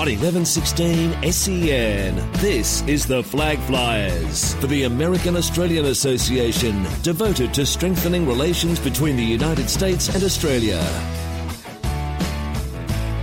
On 1116 SEN, this is the Flag Flyers for the American Australian Association, devoted to strengthening relations between the United States and Australia.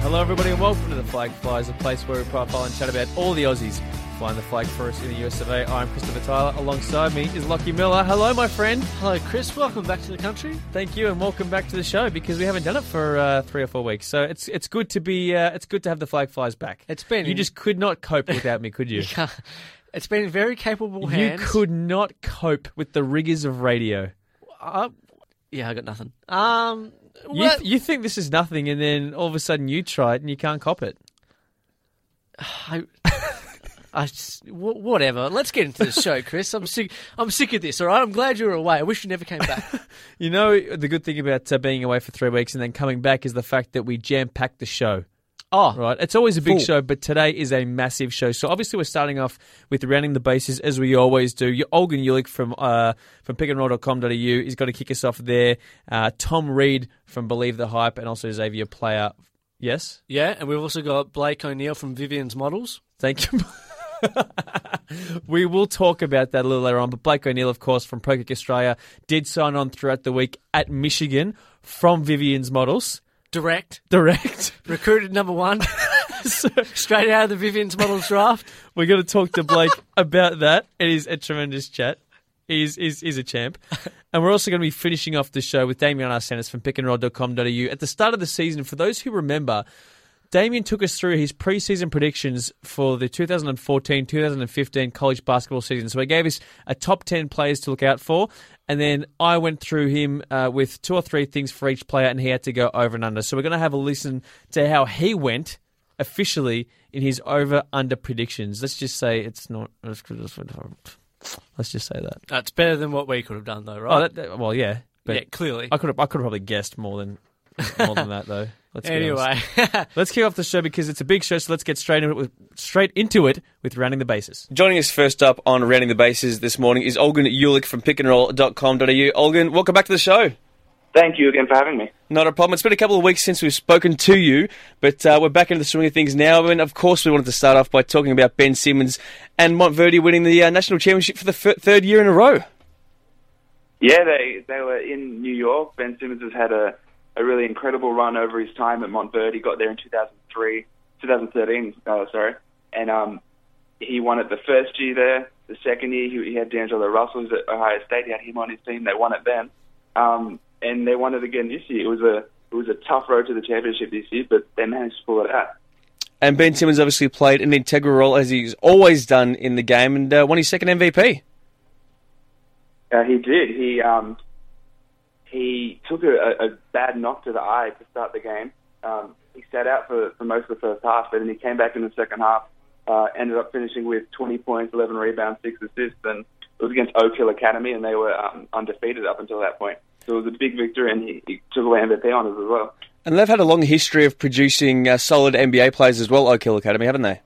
Hello, everybody, and welcome to the Flag Flyers, a place where we profile and chat about all the Aussies flying the flag for us in the US of A. I'm Christopher Tyler. Alongside me is Lockie Miller. Hello, my friend. Hello, Chris. Welcome back to the country. Thank you, and welcome back to the show because we haven't done it for uh, three or four weeks. So it's it's good to be uh, it's good to have the Flag flies back. It's been you just could not cope without me, could you? it's been very capable hands. you could not cope with the rigors of radio. Uh, yeah, I got nothing. Um, you, well, you think this is nothing, and then all of a sudden you try it and you can't cop it. I, I just, wh- whatever. Let's get into the show, Chris. I'm sick. I'm sick of this. All right. I'm glad you were away. I wish you never came back. You know, the good thing about uh, being away for three weeks and then coming back is the fact that we jam packed the show. oh, Right, it's always a big Full. show, but today is a massive show. So obviously, we're starting off with rounding the bases as we always do. You- Olgun Uluc from uh, from pickandroll.com.au is going to kick us off there. Uh, Tom Reed from Believe the Hype, and also Xavier Player. Yes, yeah. And we've also got Blake O'Neill from Vivian's Models. thank you. we will talk about that a little later on. But Blake O'Neill, of course, from Pro Kick Australia, did sign on throughout the week at Michigan from Vivian's Models. Direct, Direct. recruited number one, So- straight out of the Vivian's Models draft. We're going to talk to Blake about that. It is a tremendous chat. He's, he's, he's a champ. And we're also going to be finishing off the show with Damien Arsenis from pickandroll.com.au. At the start of the season, for those who remember, Damien took us through his preseason predictions for the 2014 2015 college basketball season. So he gave us a top 10 players to look out for. And then I went through him uh, with two or three things for each player, and he had to go over and under. So we're going to have a listen to how he went officially in his over under predictions. Let's just say it's not. Let's just say that. That's better than what we could have done, though, Oh, right? that, that- well, yeah. But yeah, clearly. I could have. I could have probably guessed more than more than that, though. Let's be honest. Anyway, Let's kick off the show because it's a big show, so let's get straight into it with, straight into it with rounding the bases. Joining us first up on rounding the bases this morning is Olgun Uluc from pickandroll.com.au. Olgun, welcome back to the show. Thank you again for having me. Not a problem. It's been a couple of weeks since we've spoken to you, but uh, we're back into the swing of things now. And of course, we wanted to start off by talking about Ben Simmons and Montverde winning the uh, national championship for the f- third year in a row. Yeah, they they were in New York. Ben Simmons has had a, a really incredible run over his time at Montverde. He got there in 2003, 2013, uh, sorry, and um, he won it the first year there. The second year, he, he had D'Angelo Russell who's at Ohio State. He had him on his team. They won it then, um, and they won it again this year. It was a it was a tough road to the championship this year, but they managed to pull it out. And Ben Simmons obviously played an integral role, as he's always done in the game, and uh, won his second MVP. Uh, he did. He um, he took a, a bad knock to the eye to start the game. Um, he sat out for, for most of the first half, but then he came back in the second half. Uh, ended up finishing with 20 points, 11 rebounds, six assists, and it was against Oak Hill Academy, and they were um, undefeated up until that point. So it was a big victory, and he, he took away MVP honours as well. And they've had a long history of producing uh, solid NBA players as well, Oak Hill Academy, haven't they?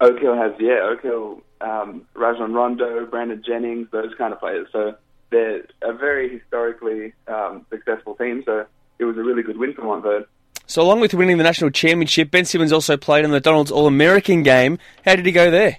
Oak Hill has, yeah, Oak Hill, um, Rajon Rondo, Brandon Jennings, those kind of players. So they're a very historically um, successful team. So it was a really good win for Montverde. So, along with winning the national championship, Ben Simmons also played in the Donald's All American game. How did he go there?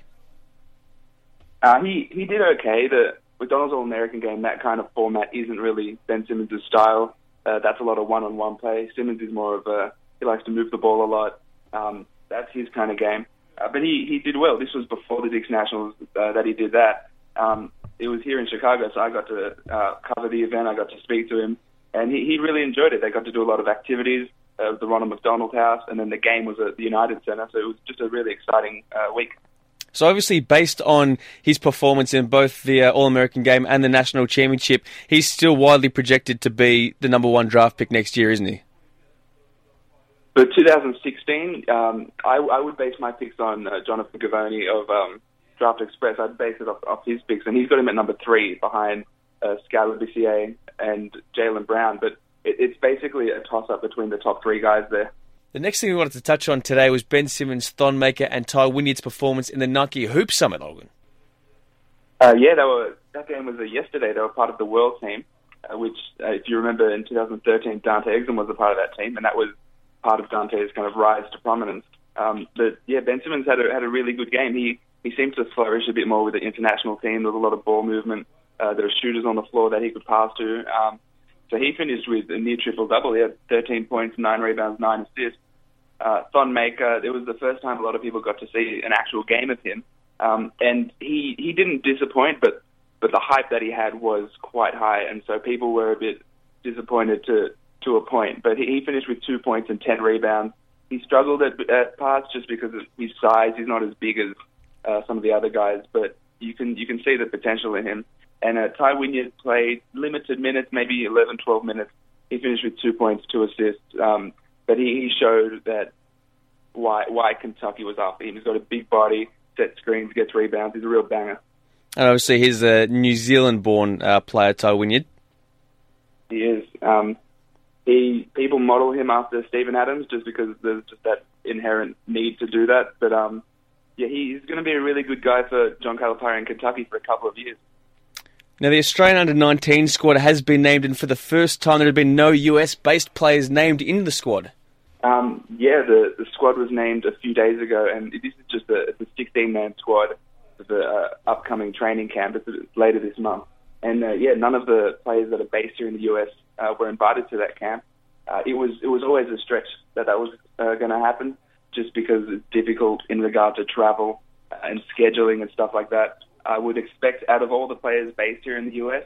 Uh, he he did okay. The McDonald's All American game, that kind of format isn't really Ben Simmons' style. Uh, that's a lot of one-on-one play. Simmons is more of a he likes to move the ball a lot. Um, that's his kind of game. Uh, but he he did well. This was before the Dick's Nationals uh, that he did that. Um, it was here in Chicago, so I got to uh, cover the event. I got to speak to him, and he, he really enjoyed it. They got to do a lot of activities. Uh, the Ronald McDonald House, and then the game was at the United Center. So it was just a really exciting uh, week. So, obviously, based on his performance in both the uh, All American game and the national championship, he's still widely projected to be the number one draft pick next year, isn't he? For 2016, um, I, I would base my picks on uh, Jonathan Givony of um, Draft Express. I'd base it off, off his picks, and he's got him at number three behind uh, Skal Labissiere and Jaylen Brown. But it, it's basically a toss-up between the top three guys there. The next thing we wanted to touch on today was Ben Simmons, Thon Maker, and Tai Wynyard's performance in the Nike Hoop Summit, Logan. Uh, yeah, they were. That game was uh, yesterday. They were part of the world team, uh, which, uh, if you remember, in 2013, Dante Exum was a part of that team, and that was part of Dante's kind of rise to prominence. Um, but yeah, Ben Simmons had a, had a really good game. He he seemed to flourish a bit more with the international team. There was a lot of ball movement. Uh, there were shooters on the floor that he could pass to. Um, so he finished with a near triple double. He had 13 points, nine rebounds, nine assists. Uh, Thon Maker, it was the first time a lot of people got to see an actual game of him, um, and he he didn't disappoint, but but the hype that he had was quite high, and so people were a bit disappointed to to a point. But he, he finished with two points and ten rebounds. He struggled at, at parts just because of his size. He's not as big as uh, some of the other guys, but you can you can see the potential in him. And uh, Tai Wynyard played limited minutes, maybe 11, 12 minutes. He finished with two points, two assists. Um, but he, he showed that why why Kentucky was after him. He's got a big body, sets screens, gets rebounds. He's a real banger. And obviously, he's a New Zealand-born uh, player, Tai Wynyard. He is. Um, he people model him after Steven Adams just because there's just that inherent need to do that. But um, yeah, he's going to be a really good guy for John Calipari in Kentucky for a couple of years. Now, the Australian under 19 squad has been named, and for the first time, there have been no US based players named in the squad. Um, yeah, the, the squad was named a few days ago, and this is just a, it's a 16 man squad for the uh, upcoming training camp. It's later this month. And uh, yeah, none of the players that are based here in the US uh, were invited to that camp. Uh, it was it was always a stretch that that was uh, going to happen, just because it's difficult in regard to travel and scheduling and stuff like that. I would expect out of all the players based here in the US,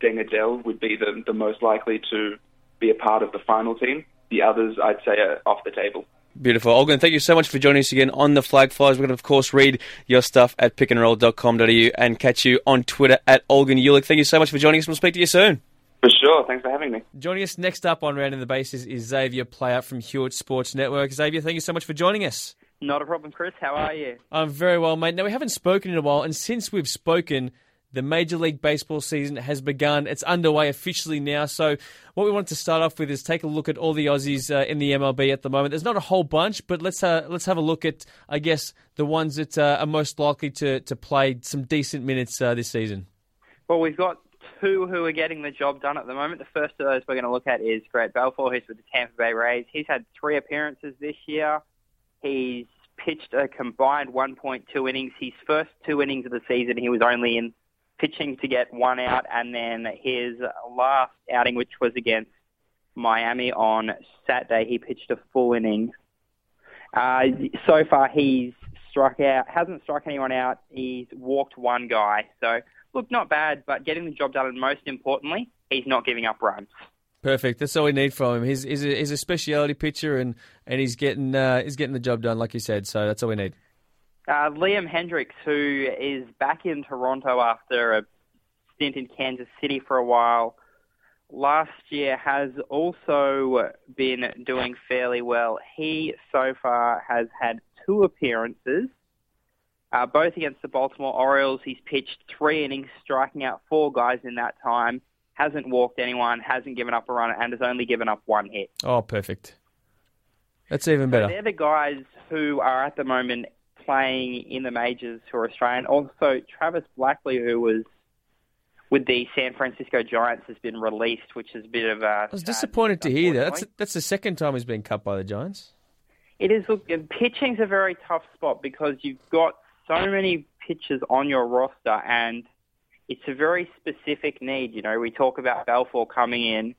Deng Adel would be the, the most likely to be a part of the final team. The others, I'd say, are off the table. Beautiful. Olgun, thank you so much for joining us again on the Flag Flyers. We're going to, of course, read your stuff at pickandroll.com.au and catch you on Twitter at Olgun Uluc. Thank you so much for joining us. We'll speak to you soon. For sure. Thanks for having me. Joining us next up on Rounding the Bases is Xavier Player from Hewitt Sports Network. Xavier, thank you so much for joining us. Not a problem, Chris. How are you? I'm very well, mate. Now, we haven't spoken in a while, and since we've spoken, the Major League Baseball season has begun. It's underway officially now. So, what we want to start off with is take a look at all the Aussies uh, in the MLB at the moment. There's not a whole bunch, but let's uh, let's have a look at, I guess, the ones that uh, are most likely to, to play some decent minutes uh, this season. Well, we've got two who are getting the job done at the moment. The first of those we're going to look at is Grant Balfour, who's with the Tampa Bay Rays. He's had three appearances this year. He's pitched a combined 1.2 innings. His first two innings of the season, he was only in pitching to get one out, and then his last outing, which was against Miami on Saturday, he pitched a full inning. Uh, so far, he's struck out, hasn't struck anyone out. He's walked one guy. So, look, not bad, but getting the job done, and most importantly, he's not giving up runs. Perfect. That's all we need from him. He's, he's, a, he's a speciality pitcher, and, and he's getting uh, he's getting the job done, like you said. So that's all we need. Uh, Liam Hendriks, who is back in Toronto after a stint in Kansas City for a while, last year has also been doing fairly well. He so far has had two appearances, uh, both against the Baltimore Orioles. He's pitched three innings, striking out four guys in that time hasn't walked anyone, hasn't given up a run, and has only given up one hit. Oh, perfect. That's even better. So they're the guys who are at the moment playing in the majors who are Australian. Also, Travis Blackley, who was with the San Francisco Giants, has been released, which is a bit of a. I was disappointed to hear that. That's that's the second time he's been cut by the Giants. It is. Look, pitching's a very tough spot because you've got so many pitchers on your roster, and it's a very specific need. You know, we talk about Balfour coming in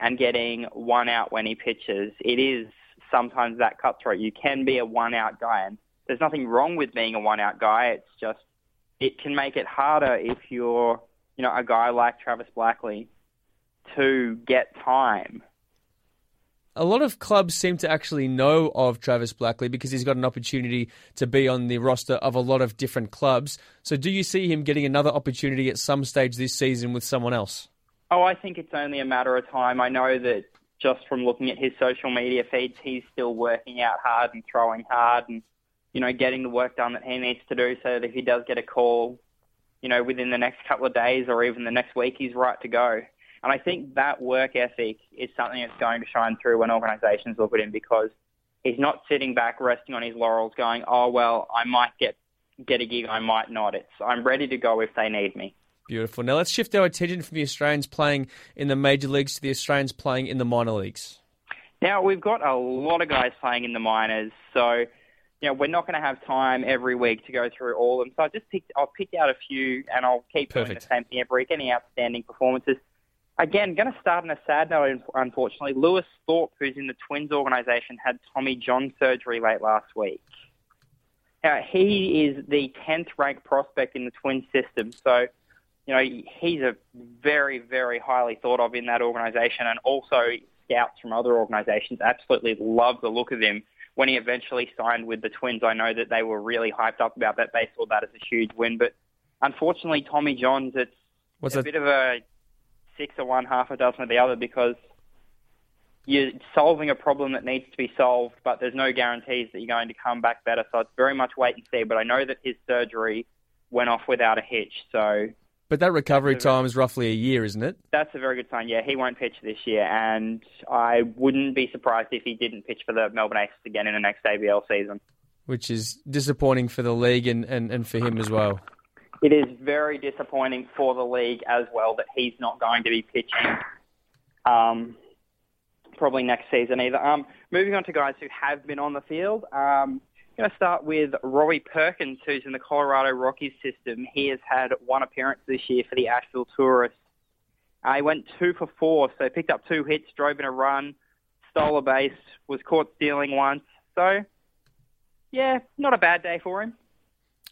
and getting one out when he pitches. It is sometimes that cutthroat. You can be a one out guy, and there's nothing wrong with being a one out guy. It's just it can make it harder if you're, you know, a guy like Travis Blackley to get time a lot of clubs seem to actually know of Travis Blackley because he's got an opportunity to be on the roster of a lot of different clubs. So, do you see him getting another opportunity at some stage this season with someone else? Oh, I think it's only a matter of time. I know that just from looking at his social media feeds, he's still working out hard and throwing hard and, you know, getting the work done that he needs to do so that if he does get a call, you know, within the next couple of days or even the next week, he's right to go. And I think that work ethic is something that's going to shine through when organisations look at him because he's not sitting back resting on his laurels going, oh, well, I might get, get a gig, I might not. It's I'm ready to go if they need me. Beautiful. Now let's shift our attention from the Australians playing in the major leagues to the Australians playing in the minor leagues. Now we've got a lot of guys playing in the minors. So you know, we're not going to have time every week to go through all of them. So I just picked, I'll pick out a few, and I'll keep doing the same thing every week. Any outstanding performances. Again, going to start on a sad note, unfortunately. Lewis Thorpe, who's in the Twins organisation, had Tommy John surgery late last week. Now, he is the 10th ranked prospect in the Twins system. So, you know, he's a very, very highly thought of in that organisation, and also scouts from other organisations absolutely love the look of him. When he eventually signed with the Twins, I know that they were really hyped up about that. They saw that as a huge win, but unfortunately, Tommy Johns, it's What's a that? bit of a six of one, half a dozen of the other because you're solving a problem that needs to be solved, but there's no guarantees that you're going to come back better. So it's very much wait and see. But I know that his surgery went off without a hitch, so But that recovery time is roughly a year, isn't it? that's a very good sign. Yeah, he won't pitch this year, and I wouldn't be surprised if he didn't pitch for the Melbourne Aces again in the next ABL season. Which is disappointing for the league and, and, and for him as well. It is very disappointing for the league as well that he's not going to be pitching um, probably next season either. Um, moving on to guys who have been on the field. Um, going to start with Robbie Perkins, who's in the Colorado Rockies system. He has had one appearance this year for the Asheville Tourists. Uh, he went two for four, so picked up two hits, drove in a run, stole a base, was caught stealing once. So, yeah, not a bad day for him.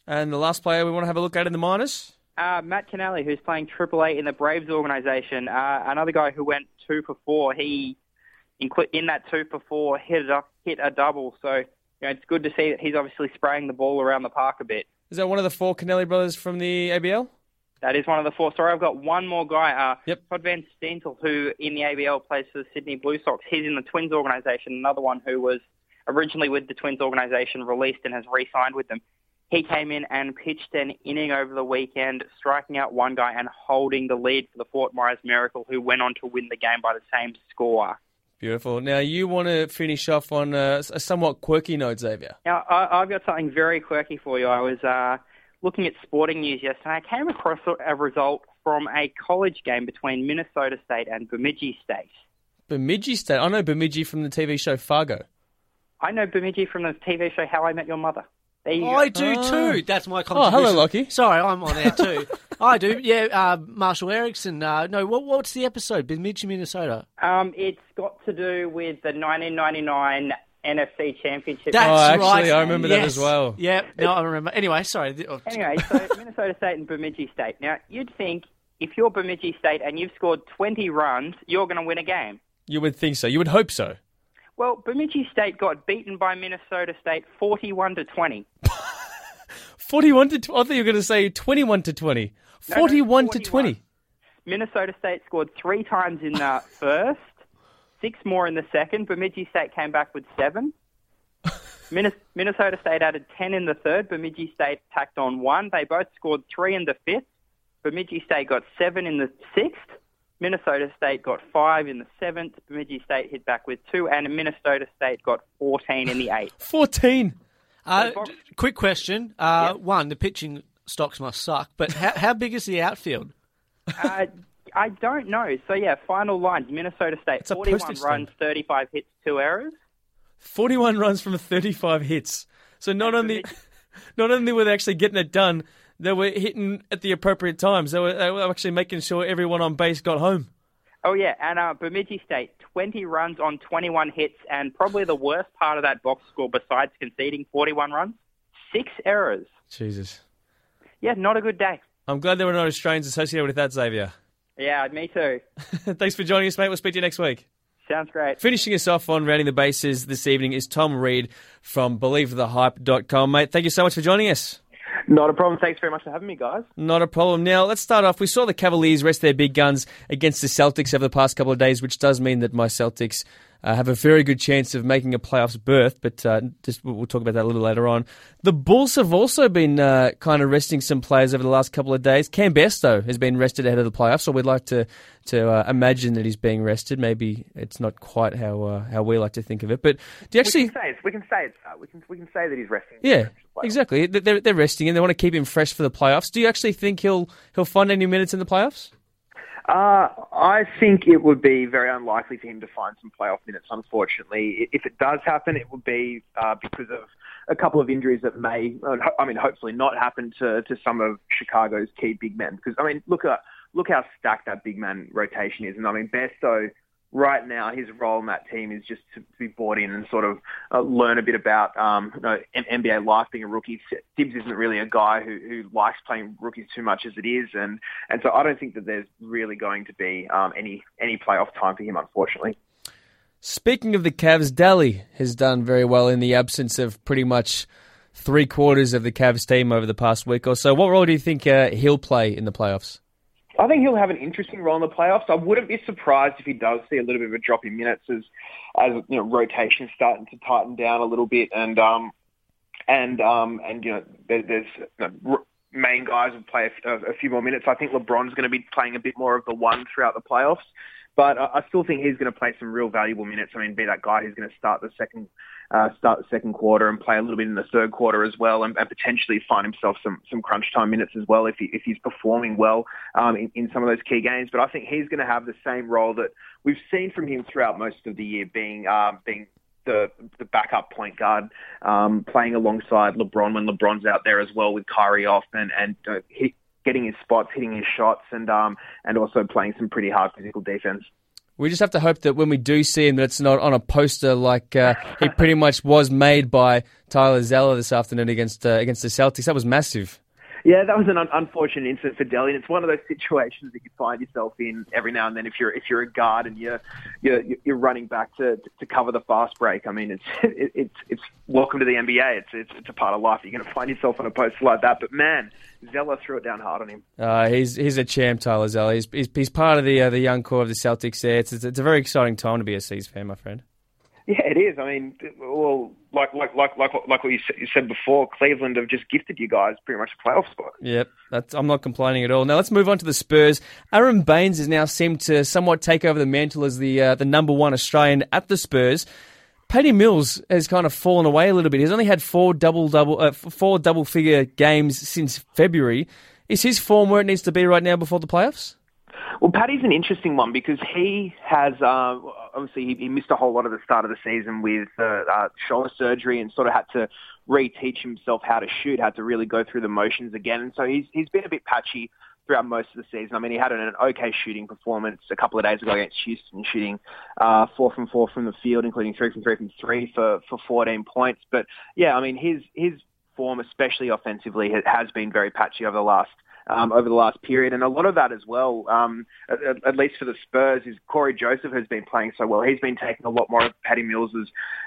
And the last player we want to have a look at in the minors? Uh, Matt Kennelly, who's playing Triple A in the Braves organization, uh, another guy who went two for four. He, inclu- in that two for four, hit a, hit a double. So you know, it's good to see that he's obviously spraying the ball around the park a bit. Is that one of the four Kennelly brothers from the ABL? That is one of the four. Sorry, I've got one more guy. Uh, Yep. Todd Van Steensel, who in the ABL plays for the Sydney Blue Sox. He's in the Twins organization. Another one who was originally with the Twins organization, released and has re-signed with them. He came in and pitched an inning over the weekend, striking out one guy and holding the lead for the Fort Myers Miracle, who went on to win the game by the same score. Beautiful. Now, you want to finish off on a, a somewhat quirky note, Xavier. Now, I, I've got something very quirky for you. I was uh, looking at sporting news yesterday. I came across a result from a college game between Minnesota State and Bemidji State. Bemidji State. I know Bemidji from the TV show Fargo. I know Bemidji from the TV show How I Met Your Mother. There you I go. do Ah. too. That's my contribution. Oh, hello, Lockie. Sorry, I'm on there too. I do. Yeah, uh, Marshall Eriksen. Uh, no, what, what's the episode? Bemidji, Minnesota. Um, it's got to do with the 1999 NFC Championship. That's Oh, actually, right. I remember that as well. Yeah, no, I remember. Anyway, sorry. oh, Anyway, so Minnesota State and Bemidji State. Now, you'd think if you're Bemidji State and you've scored 20 runs, you're going to win a game. You would think so. You would hope so. Well, Bemidji State got beaten by Minnesota State 41 to 20. 41 to 20. I thought you were going to say 21 to 20. 41 to 20. Minnesota State scored three times in the first, six more in the second. Bemidji State came back with seven. Minnesota State added 10 in the third. Bemidji State tacked on one. They both scored three in the fifth. Bemidji State got seven in the sixth. Minnesota State got five in the seventh. Bemidji State hit back with two. And Minnesota State got 14 in the eighth. 14. Uh, Bob- d- quick question. Uh, One, the pitching stocks must suck, but how, how big is the outfield? uh, I don't know. So, yeah, final lines. Minnesota State, a 41 postage runs, 35 hits, two errors. 41 runs from 35 hits. So not only not only were they actually getting it done, they were hitting at the appropriate times. They were, they were actually making sure everyone on base got home. Oh yeah, and uh, Bemidji State, 20 runs on 21 hits, and probably the worst part of that box score, besides conceding 41 runs, six errors. Jesus. Yeah, not a good day. I'm glad there were no Australians associated with that, Xavier. Yeah, me too. Thanks for joining us, mate. We'll speak to you next week. Sounds great. Finishing us off on rounding the bases this evening is Tom Reed from BelieveTheHype.com. Mate, thank you so much for joining us. Not a problem. Thanks very much for having me, guys. Not a problem. Now, let's start off. We saw the Cavaliers rest their big guns against the Celtics over the past couple of days, which does mean that my Celtics uh, have a very good chance of making a playoffs berth, but uh, just we'll talk about that a little later on. The Bulls have also been uh, kind of resting some players over the last couple of days. Cam Bairstow has been rested ahead of the playoffs, so we'd like to to uh, imagine that he's being rested. Maybe it's not quite how uh, how we like to think of it, but do you actually? we can say it's, we can say it's, uh, we can we can say that he's resting. Yeah, exactly. They're, they're resting and they want to keep him fresh for the playoffs. Do you actually think he'll he'll find any minutes in the playoffs? Uh, I think it would be very unlikely for him to find some playoff minutes. Unfortunately, if it does happen, it would be uh, because of a couple of injuries that may, I mean, hopefully not happen to, to some of Chicago's key big men. Because I mean, look at look how stacked that big man rotation is, and I mean, Bairstow right now, his role in that team is just to, to be brought in and sort of uh, learn a bit about um, you know, NBA life being a rookie. Thibs isn't really a guy who, who likes playing rookies too much as it is, and and so I don't think that there's really going to be um, any any playoff time for him, unfortunately. Speaking of the Cavs, Delly has done very well in the absence of pretty much three quarters of the Cavs team over the past week or so. What role do you think uh, he'll play in the playoffs? I think he'll have an interesting role in the playoffs. I wouldn't be surprised if he does see a little bit of a drop in minutes as, as you know, rotation starting to tighten down a little bit, and um, and um, and you know, there, there's you know, main guys will play a, a few more minutes. I think LeBron's going to be playing a bit more of the one throughout the playoffs. But I still think he's going to play some real valuable minutes. I mean, be that guy who's going to start the second uh, start the second quarter and play a little bit in the third quarter as well, and, and potentially find himself some some crunch time minutes as well if he, if he's performing well um, in, in some of those key games. But I think he's going to have the same role that we've seen from him throughout most of the year, being um, being the the backup point guard, um, playing alongside LeBron when LeBron's out there as well with Kyrie off, and and uh, he, getting his spots, hitting his shots, and um, and also playing some pretty hard physical defense. We just have to hope that when we do see him, that it's not on a poster like uh, he pretty much was made by Tyler Zeller this afternoon against uh, against the Celtics. That was massive. Yeah, that was an un- unfortunate incident for Delly, and it's one of those situations that you find yourself in every now and then if you're if you're a guard and you're you're, you're running back to to cover the fast break. I mean, it's it, it's it's welcome to the NBA. It's it's it's a part of life. You're going to find yourself on a post like that, but man, Zeller threw it down hard on him. Uh, he's he's a champ, Tyler Zeller. He's he's, he's part of the uh, the young core of the Celtics. There, it's, it's a very exciting time to be a C's fan, my friend. Yeah, it is. I mean, well, like like like like like what you said before, Cleveland have just gifted you guys pretty much a playoff spot. Yep, that's, I'm not complaining at all. Now let's move on to the Spurs. Aron Baynes has now seemed to somewhat take over the mantle as the uh, the number one Australian at the Spurs. Paddy Mills has kind of fallen away a little bit. He's only had four double double uh, four double figure games since February. Is his form where it needs to be right now before the playoffs? Well, Paddy's an interesting one because he has uh, obviously he, he, missed a whole lot of the start of the season with uh, uh, shoulder surgery and sort of had to reteach himself how to shoot, had to really go through the motions again, and so he's he's been a bit patchy throughout most of the season. I mean, he had an, okay shooting performance a couple of days ago against Houston, shooting uh, four from four from the field, including three from three from three for for 14 points. But yeah, I mean, his his form, especially offensively, has been very patchy over the last um, over the last period. And a lot of that as well, um, at, at, least for the Spurs, is Cory Joseph has been playing so well. He's been taking a lot more of Paddy Mills'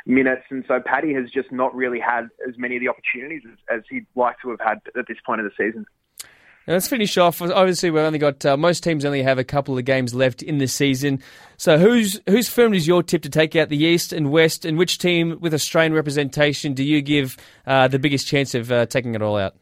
minutes. And so Paddy has just not really had as many of the opportunities as, as he'd like to have had at this point of the season. Now let's finish off. Obviously, we've only got uh, most teams only have a couple of games left in the season. So, who's whose firm is your tip to take out the East and West, and which team with Australian representation do you give uh, the biggest chance of uh, taking it all out?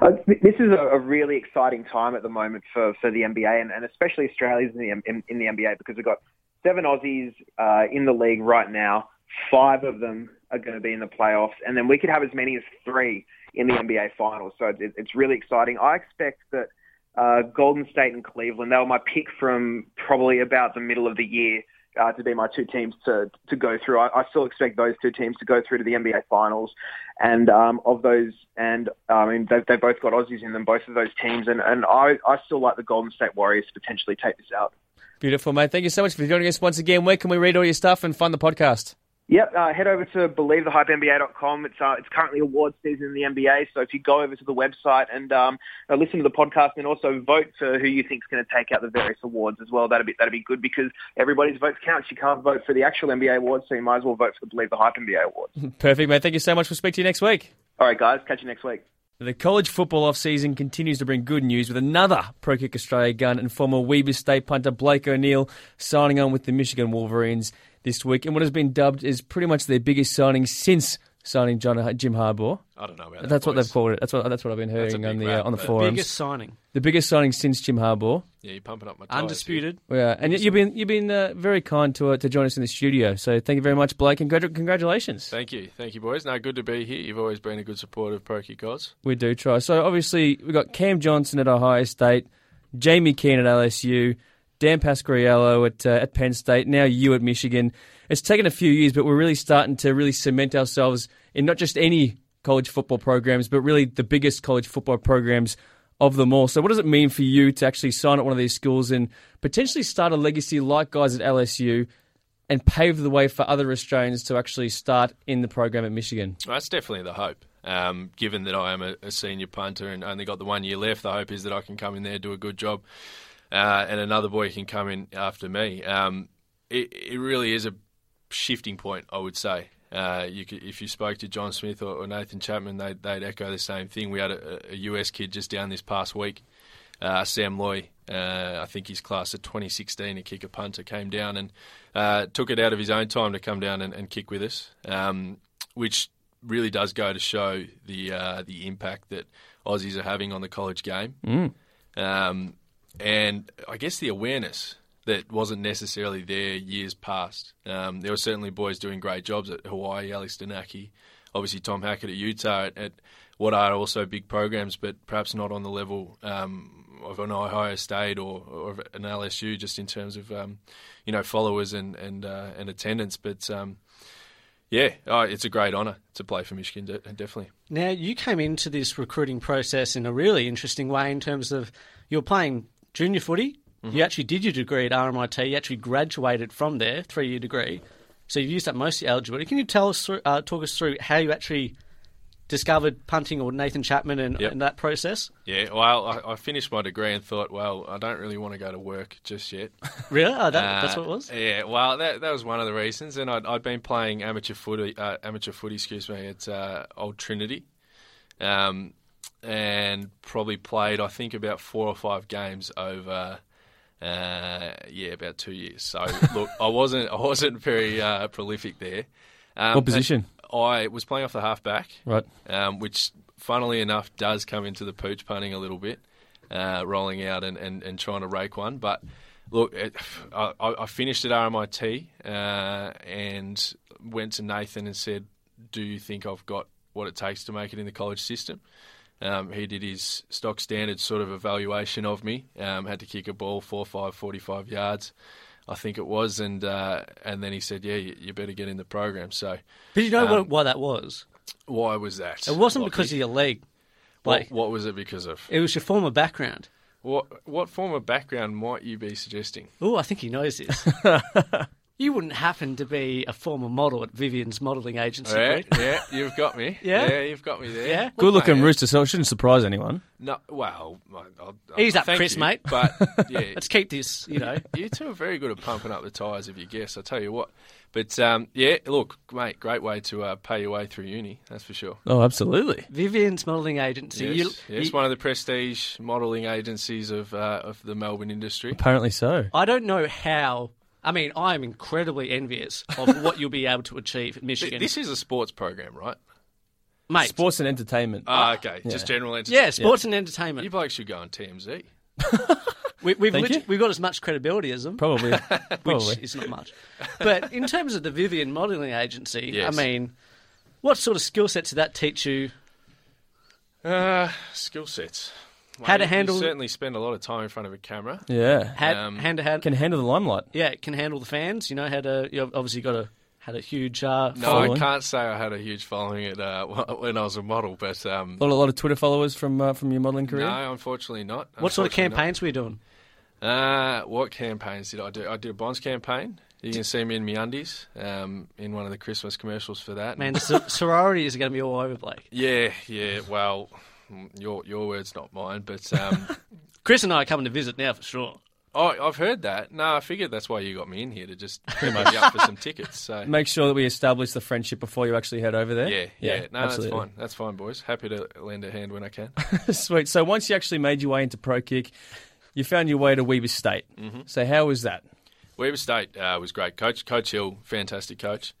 Uh, this is a, a, really exciting time at the moment for, for the NBA and, and especially Australians in the, in, in, the NBA because we've got seven Aussies uh, in the league right now. Five of them are going to be in the playoffs, and then we could have as many as three in the NBA Finals. So it, it's really exciting. I expect that uh, Golden State and Cleveland, they were my pick from probably about the middle of the year uh, to be my two teams to to go through. I, I, still expect those two teams to go through to the NBA Finals, and um, of those, and I mean they've, they've both got Aussies in them, both of those teams, and and I I still like the Golden State Warriors to potentially take this out. Beautiful, mate. Thank you so much for joining us once again. Where can we read all your stuff and find the podcast? Yep, uh, head over to believethehypenba.com. It's uh, it's currently award season in the NBA, so if you go over to the website and um, uh, listen to the podcast and also vote for who you think is going to take out the various awards as well, that'd be that'd be good because everybody's votes count. You can't vote for the actual NBA awards, so you might as well vote for the Believe the Hype NBA awards. Perfect, mate. Thank you so much. We'll speak to you next week. All right, guys. Catch you next week. The college football off-season continues to bring good news with another Pro Kick Australia gun and former Weber State punter Blake O'Neill signing on with the Michigan Wolverines this week, and what has been dubbed is pretty much their biggest signing since signing John Jim Harbaugh. I don't know about that. That's what they've called it. That's what that's what I've been hearing on the uh, on the forums. Biggest signing. The biggest signing since Jim Harbaugh. Yeah, you're pumping up my tires undisputed. Yeah, and you've been you've been uh, very kind to uh, to join us in the studio. So thank you very much, Blake, and congratulations. Thank you, thank you, boys. Now good to be here. You've always been a good supporter of Pro Kick Gods. We do try. So obviously we've got Cam Johnston at Ohio State, Jamie Keehn at LSU. Dan Pasquariello at uh, at Penn State, now you at Michigan. It's taken a few years, but we're really starting to really cement ourselves in not just any college football programs, but really the biggest college football programs of them all. So, what does it mean for you to actually sign at one of these schools and potentially start a legacy like guys at LSU and pave the way for other Australians to actually start in the program at Michigan? Well, that's definitely the hope. Um, given that I am a, a, senior punter and only got the one year left, the hope is that I can come in there, do a good job, uh, and another boy can come in after me. Um, it, it, really is a shifting point, I would say. Uh, you could, if you spoke to John Smith or, or Nathan Chapman, they'd, they'd, echo the same thing. We had a, a, US kid just down this past week, uh, Sam Loy. Uh, I think his class of 2016, a kicker punter, came down and uh, took it out of his own time to come down and, and kick with us, um, which really does go to show the uh, the impact that Aussies are having on the college game. Mm. Um, and I guess the awareness that wasn't necessarily there years past. Um, there were certainly boys doing great jobs at Hawaii, Alex Dunnachie, obviously Tom Hackett at Utah, at, at, what are also big programs, but perhaps not on the level um, of an Ohio State or, or an LSU, just in terms of um, you know followers and and uh, and attendance. But um, yeah, oh, it's a great honour to play for Michigan, definitely. Now you came into this recruiting process in a really interesting way in terms of you're playing junior footy Mm-hmm. You actually did your degree at RMIT. You actually graduated from there, three year degree. So you've used that most of your eligibility. Can you tell us, through, uh, talk us through how you actually discovered punting or Nathan Chapman and, yep. and that process? Yeah, well, I, I, finished my degree and thought, well, I don't really want to go to work just yet. really? Oh, that, uh, that's what it was. Yeah, well, that that was one of the reasons. And I'd, I'd been playing amateur footy, uh, amateur footy, excuse me, at uh, Old Trinity, um, and probably played, I think, about four or five games over uh, yeah, about two years. So look, I wasn't I wasn't very uh, prolific there. Um, what position? I was playing off the halfback, right? Um, which, funnily enough, does come into the pooch punting a little bit, uh, rolling out and, and, and trying to rake one. But look, it, I, I, finished at RMIT uh, and went to Nathan and said, "Do you think I've got what it takes to make it in the college system?" Um, he did his stock standard sort of evaluation of me. Um, had to kick a ball four, five, 45 yards, I think it was, and uh, and then he said, "Yeah, you, you, better get in the program." So, did you know um, what, why that was? Why was that? It wasn't because of your leg. Like, what, what was it because of? It was your former background. What what former background might you be suggesting? Oh, I think he knows this. You wouldn't happen to be a former model at Vivian's modelling agency, yeah, yeah, you've got me. yeah? yeah, you've got me there. Yeah, good looking rooster, so it shouldn't surprise anyone. No, well, I'll, I'll, he's up, Chris, you, mate. But yeah, let's keep this. You know, you two are very good at pumping up the tyres of your guests. I tell you what. But um, yeah, look, mate, great way to uh, pay your way through uni. That's for sure. Oh, absolutely. Vivian's modelling agency. Yes, you, yes you, one of the prestige modelling agencies of uh, of the Melbourne industry. Apparently so. I don't know how I mean, I am incredibly envious of what you'll be able to achieve at Michigan. This is a sports program, right? Mate. Sports and entertainment. Ah, okay. Yeah. Just general entertainment. Yeah, sports yeah. and entertainment. You blokes should go on TMZ. we, have we've, we've got as much credibility as them. Probably. Probably. Which is not much. But in terms of the Vivian Modelling Agency, yes. I mean, what sort of skill sets did that teach you? Uh, skill sets. How to handle. You certainly spend a lot of time in front of a camera. Yeah. Had, um, hand to hand. Can handle the limelight. Yeah, can handle the fans. You know how to. You obviously got a had a huge. Uh, no, following. I can't say I had a huge following at, uh, when I was a model, but um, a, lot, a lot of Twitter followers from uh, from your modelling career. No, unfortunately not. What sort of campaigns not. were you doing? Uh, what campaigns did I do? I did a bonds campaign. You can see me in my undies um, in one of the Christmas commercials for that. Man, the sorority is going to be all over Blake. Yeah, yeah. Well, your your words, not mine. But um, Chris and I are coming to visit now for sure. Oh, I've heard that. No, I figured that's why you got me in here to just pretty much up for some tickets. So make sure that we establish the friendship before you actually head over there. Yeah, yeah. yeah no, absolutely. that's fine. That's fine, boys. Happy to lend a hand when I can. Sweet. So once you actually made your way into pro kick, you found your way to Weber State. Mm-hmm. So how was that? Weber State uh, was great. Coach Coach Hill, fantastic coach.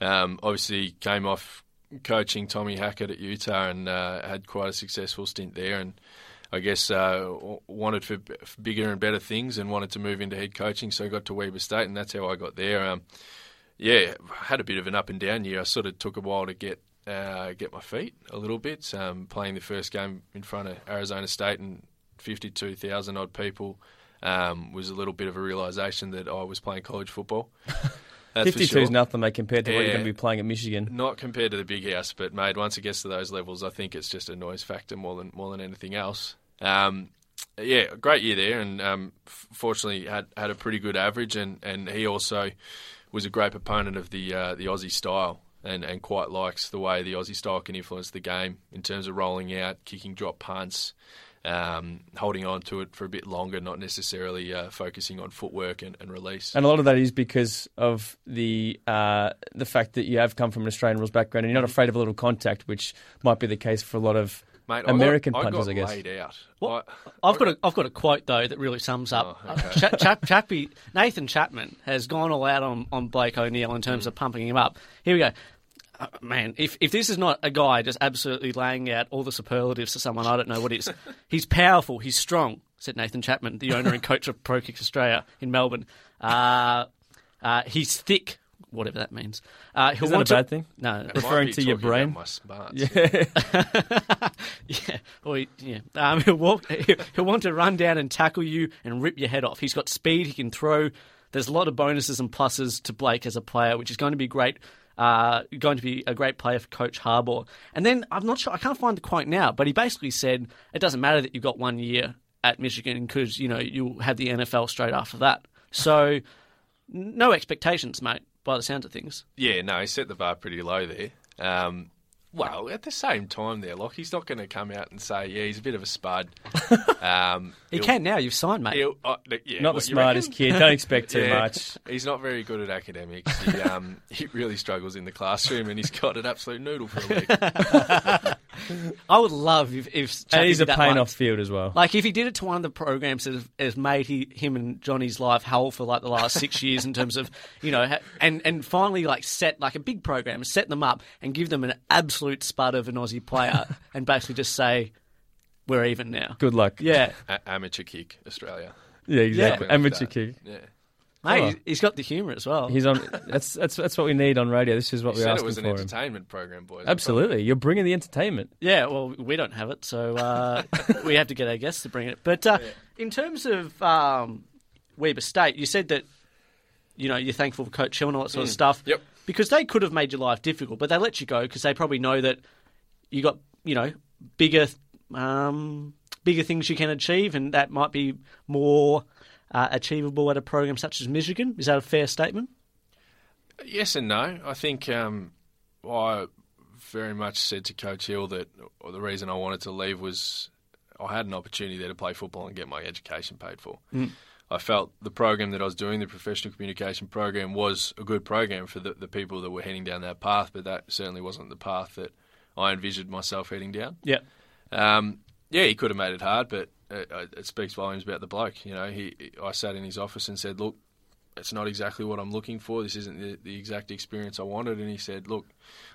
Um, obviously came off coaching Tommy Hackett at Utah and uh, had quite a successful stint there. And I guess uh, wanted for, for, bigger and better things and wanted to move into head coaching. So I got to Weber State, and that's how I got there. Um, yeah, had a bit of an up and down year. I sort of took a while to get uh, get my feet a little bit. Um, playing the first game in front of Arizona State and fifty two thousand odd people. um, was a little bit of a realization that I was playing college football. 52 sure. is nothing, mate, compared to what you're going to be playing at Michigan. Not compared to the big house, but mate, once it gets to those levels, I think it's just a noise factor more than more than anything else. Um, yeah, great year there, and um, fortunately had had a pretty good average, and, and he also was a great proponent of the uh, the Aussie style, and, and quite likes the way the Aussie style can influence the game in terms of rolling out, kicking drop punts. Um, holding on to it for a bit longer, not necessarily uh, focusing on footwork and, and release. And a lot of that is because of the uh, the fact that you have come from an Australian rules background and you're not afraid of a little contact, which might be the case for a lot of Mate, I American got, punters, I, I, guess. laid out. What? I- I've got a I've got a quote though that really sums up. Oh, okay. Cha- Chap- Chappie, Nathan Chapman has gone all out on, on Blake O'Neill in terms of pumping him up. Here we go. Uh, man, if if this is not a guy just absolutely laying out all the superlatives to someone, I don't know what is. he's powerful. He's strong," said Nathan Chapman, the owner and coach of Pro Kicks Australia in Melbourne. Uh, uh, he's thick, whatever that means. Uh, he'll Is that a want to- bad thing? No, It referring to your talking about brain? my smarts. Yeah. yeah, or he, yeah. Um, he'll, walk, he'll want to run down and tackle you and rip your head off. He's got speed. He can throw. There's a lot of bonuses and pluses to Blake as a player, which is going to be great. Uh, going to be a great player for Coach Harbaugh. And then I'm not sure. I can't find the quote now, but he basically said it doesn't matter that you've got one year at Michigan because you know you'll have the NFL straight after that. So no expectations, mate. By the sound of things. Yeah, no, he set the bar pretty low there. Um, well, at the same time, there, like he's not going to come out and say, "Yeah, he's a bit of a spud." Um, He can now. You've signed, mate. uh, yeah, Not what, the smartest kid. Don't expect too Yeah, much. He's not very good at academics. He, um, he really struggles in the classroom, and he's got an absolute noodle for a week. I would love if, if And he's did a pain once. off field as well. Like if he did it to one of the programs that has, has made he, him and Johnny's life hell for like the last six years in terms of you know and and finally like set like a big program set them up and give them an absolute spud of an Aussie player and basically just say we're even now. Good luck. Yeah, A- amateur kick, Australia. Yeah, exactly. Something like Amateur that. kick. Yeah. Mate, Oh. he's- he's got the humour as well. He's on. That's that's that's what we need on radio. This is what He we're said it was an for him. entertainment program, boys. Absolutely, you're bringing the entertainment. Yeah, well, we don't have it, so uh, we have to get our guests to bring it. But uh, in terms of um, Weber State, you said that you know you're thankful for Coach Hill and all that sort of stuff. Yep. Because they could have made your life difficult, but they let you go because they probably know that you got you know bigger um, bigger things you can achieve, and that might be more uh, achievable at a program such as Michigan. Is that a fair statement? Yes and no. I think um, I very much said to Coach Hill that the reason I wanted to leave was I had an opportunity there to play football and get my education paid for. I felt the program that I was doing, the professional communication program, was a good program for the, the people that were heading down that path, but that certainly wasn't the path that I envisioned myself heading down. Yeah. Um, yeah, he could have made it hard, but it, it speaks volumes about the bloke. You know, he, I sat in his office and said, "Look, it's not exactly what I'm looking for. This isn't the, the exact experience I wanted." And he said, "Look,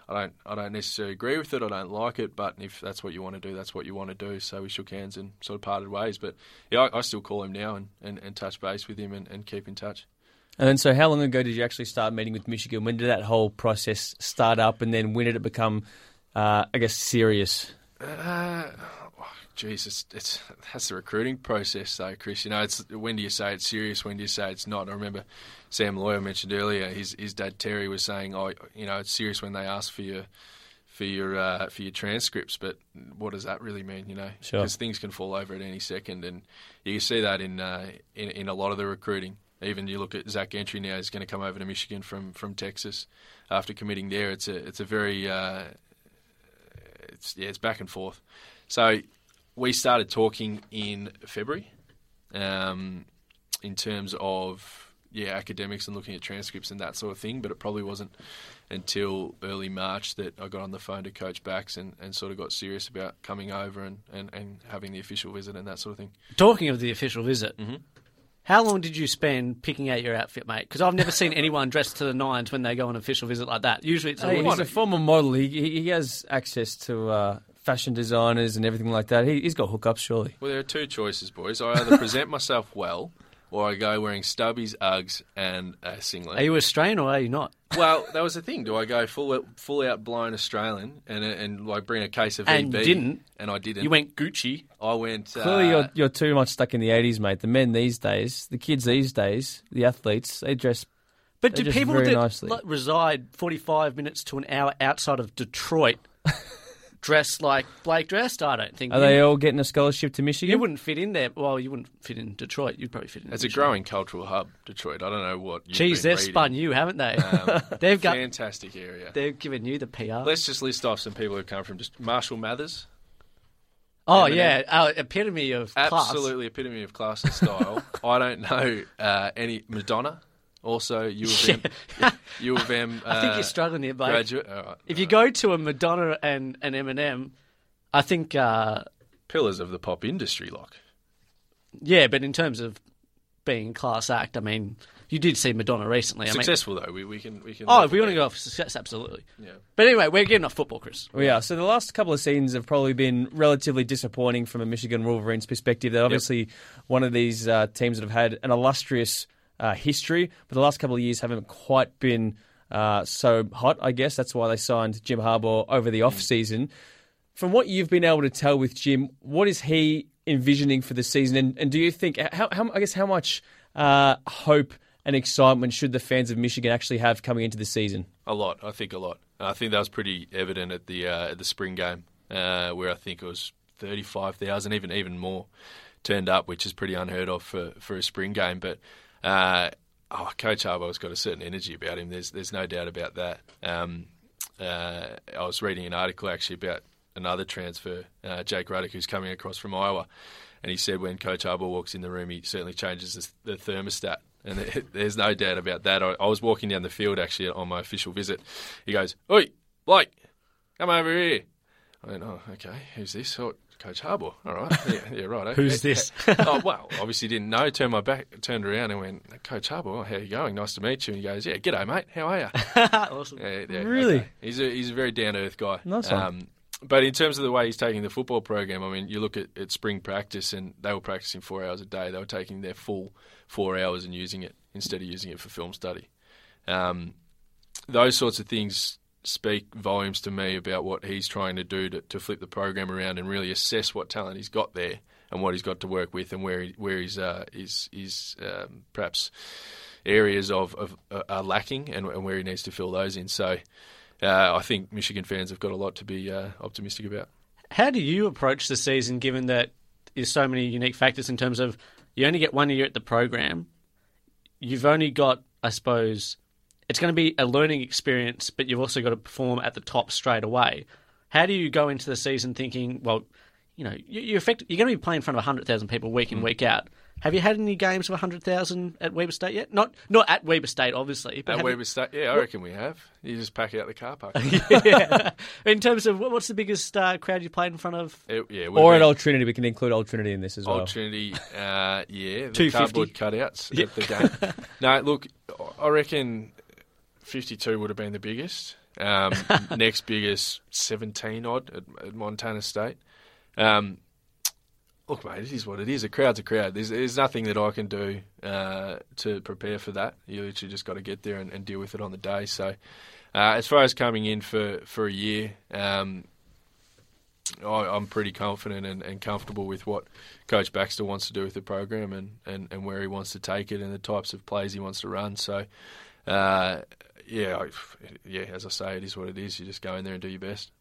I don't, I don't necessarily agree with it. I don't like it, but if that's what you want to do, that's what you want to do." So we shook hands and sort of parted ways. But yeah, I, I still call him now and, and, and touch base with him and, and keep in touch. And then, so how long ago did you actually start meeting with Michigan? When did that whole process start up, and then when did it become, uh, I guess, serious? Uh, geez, it's, it's that's the recruiting process, though, Chris. You know, it's when do you say it's serious? When do you say it's not? I remember Sam Lawyer mentioned earlier. His his dad Terry was saying, "Oh, you know, it's serious when they ask for your for your uh, for your transcripts." But what does that really mean? You know, Sure. because things can fall over at any second, and you can see that in uh, in, in a lot of the recruiting. Even you look at Zach Gentry now; he's going to come over to Michigan from from Texas after committing there. It's a it's a very uh, it's yeah, it's back and forth. So we started talking in February, um, in terms of yeah academics and looking at transcripts and that sort of thing. But it probably wasn't until early March that I got on the phone to Coach Bax and, and sort of got serious about coming over and, and, and having the official visit and that sort of thing. Talking of the official visit, how long did you spend picking out your outfit, mate? Because I've never seen anyone dressed to the nines when they go on an official visit like that. Usually it's a Hey, he's a former model. He, he he has access to uh, fashion designers and everything like that. He, he's got hookups, surely. Well, there are two choices, boys. I either present myself well or I go wearing stubbies, Uggs, and a singlet. Are you Australian or are you not? Well, that was the thing. Do I go full full out blind Australian and and like bring a case of And EB? you didn't. And I didn't. You went Gucci. I went. Clearly, uh, you're, you're too much stuck in the 80s, mate. The men these days, the kids these days, the athletes, they dress. But they do dress people very that nicely. reside 45 minutes to an hour outside of Detroit dress like Blake dressed? I don't think. Are they all getting a scholarship to Michigan? you wouldn't fit in there. Well, you wouldn't fit in Detroit. You'd probably fit in. It's a growing cultural hub, Detroit. I don't know what. You've Geez, been they've reading. spun you, haven't they? Um, they've got. fantastic area. They've given you the PR. Let's just list off some people who come from just Marshall Mathers. oh Eminem. yeah, uh, epitome of class. Absolutely epitome of class and style. I don't know uh, any Madonna. Also, U of M. U of M. Uh, I think you're struggling here, Blake. Graduate. All right. If you go to a Madonna and an Eminem, I think uh, Pillars of the pop industry, like. yeah, but in terms of being a class act, I mean, you did see Madonna recently. I mean, Successful though, we, we can we can. oh, if we want to go off success, absolutely. Yeah. But anyway, we're getting off football, Chris. Well, yeah, so the last couple of seasons have probably been relatively disappointing from a Michigan Wolverines perspective. They're obviously one of these uh, teams that have had an illustrious uh, history, but the last couple of years haven't quite been uh, so hot, I guess. That's why they signed Jim Harbaugh over the off season. From what you've been able to tell with Jim, what is he envisioning for the season? And, and do you think, how, how, I guess, how much uh, hope and excitement should the fans of Michigan actually have coming into the season? A lot, I think a lot. I think that was pretty evident at the uh, at the spring game, uh, where I think it was thirty five thousand, even even more, turned up, which is pretty unheard of for, for a spring game. But uh, oh, Coach Harbaugh's got a certain energy about him. There's there's no doubt about that. Um, uh, I was reading an article actually about another transfer, uh, Jake Rudock, who's coming across from Iowa, and he said when Coach Harbaugh walks in the room, he certainly changes the, the thermostat. And there- there's no doubt about that. I, was walking down the field actually on my official visit. He goes, "Oi, Blake, come over here." I went, "Oh, okay. Who's this?" Coach Harbaugh. All right. Yeah, yeah right. okay. Who's this? oh well, obviously didn't know. Turned my back, turned around, and went, "Coach Harbaugh, how are you going? Nice to meet you." And he goes, "Yeah, g'day, mate. How are you?" awesome. Yeah, yeah, Really? okay. He's a he's a very down to earth guy. Nice one. Um, but in terms of the way he's taking the football program, I mean, you look at, at spring practice, and they were practicing four hours a day. They were taking their full four hours and using it instead of using it for film study. Um, those sorts of things speak volumes to me about what he's trying to do to, to flip the program around and really assess what talent he's got there and what he's got to work with and where he, where he's uh, is is um, perhaps areas of, of uh, are lacking and, and where he needs to fill those in. So uh, I think Michigan fans have got a lot to be uh, optimistic about. How do you approach the season, given that there's so many unique factors in terms of you only get one year at the program, you've only got, I suppose, it's going to be a learning experience, but you've also got to perform at the top straight away. How do you go into the season thinking, well, you know, you, you effect, you're going to be playing in front of 100,000 people week in, week out. Have you had any games of 100,000 at Weber State yet? Not not at Weber State, obviously. But At have you- Weber State, yeah, I reckon we have. You just pack it out the car park. yeah. In terms of what's the biggest uh, crowd you played in front of? It- yeah, we've Or at Old Trinity, we can include Old Trinity in this as well. Old Trinity, uh, yeah, the 250. cardboard cutouts at the game. no, look, I reckon 52 would have been the biggest. Um, next biggest, 17 odd at, at Montana State. Um, look, mate, it is what it is. A crowd's a crowd. There's, there's nothing that I can do uh, to prepare for that. You literally just got to get there and, and deal with it on the day. So, uh, as far as coming in for, for a year, um, I, I'm pretty confident and, and comfortable with what Coach Baxter wants to do with the program and, and, and where he wants to take it and the types of plays he wants to run. So, uh, yeah, I, yeah. As I say, it is what it is. You just go in there and do your best.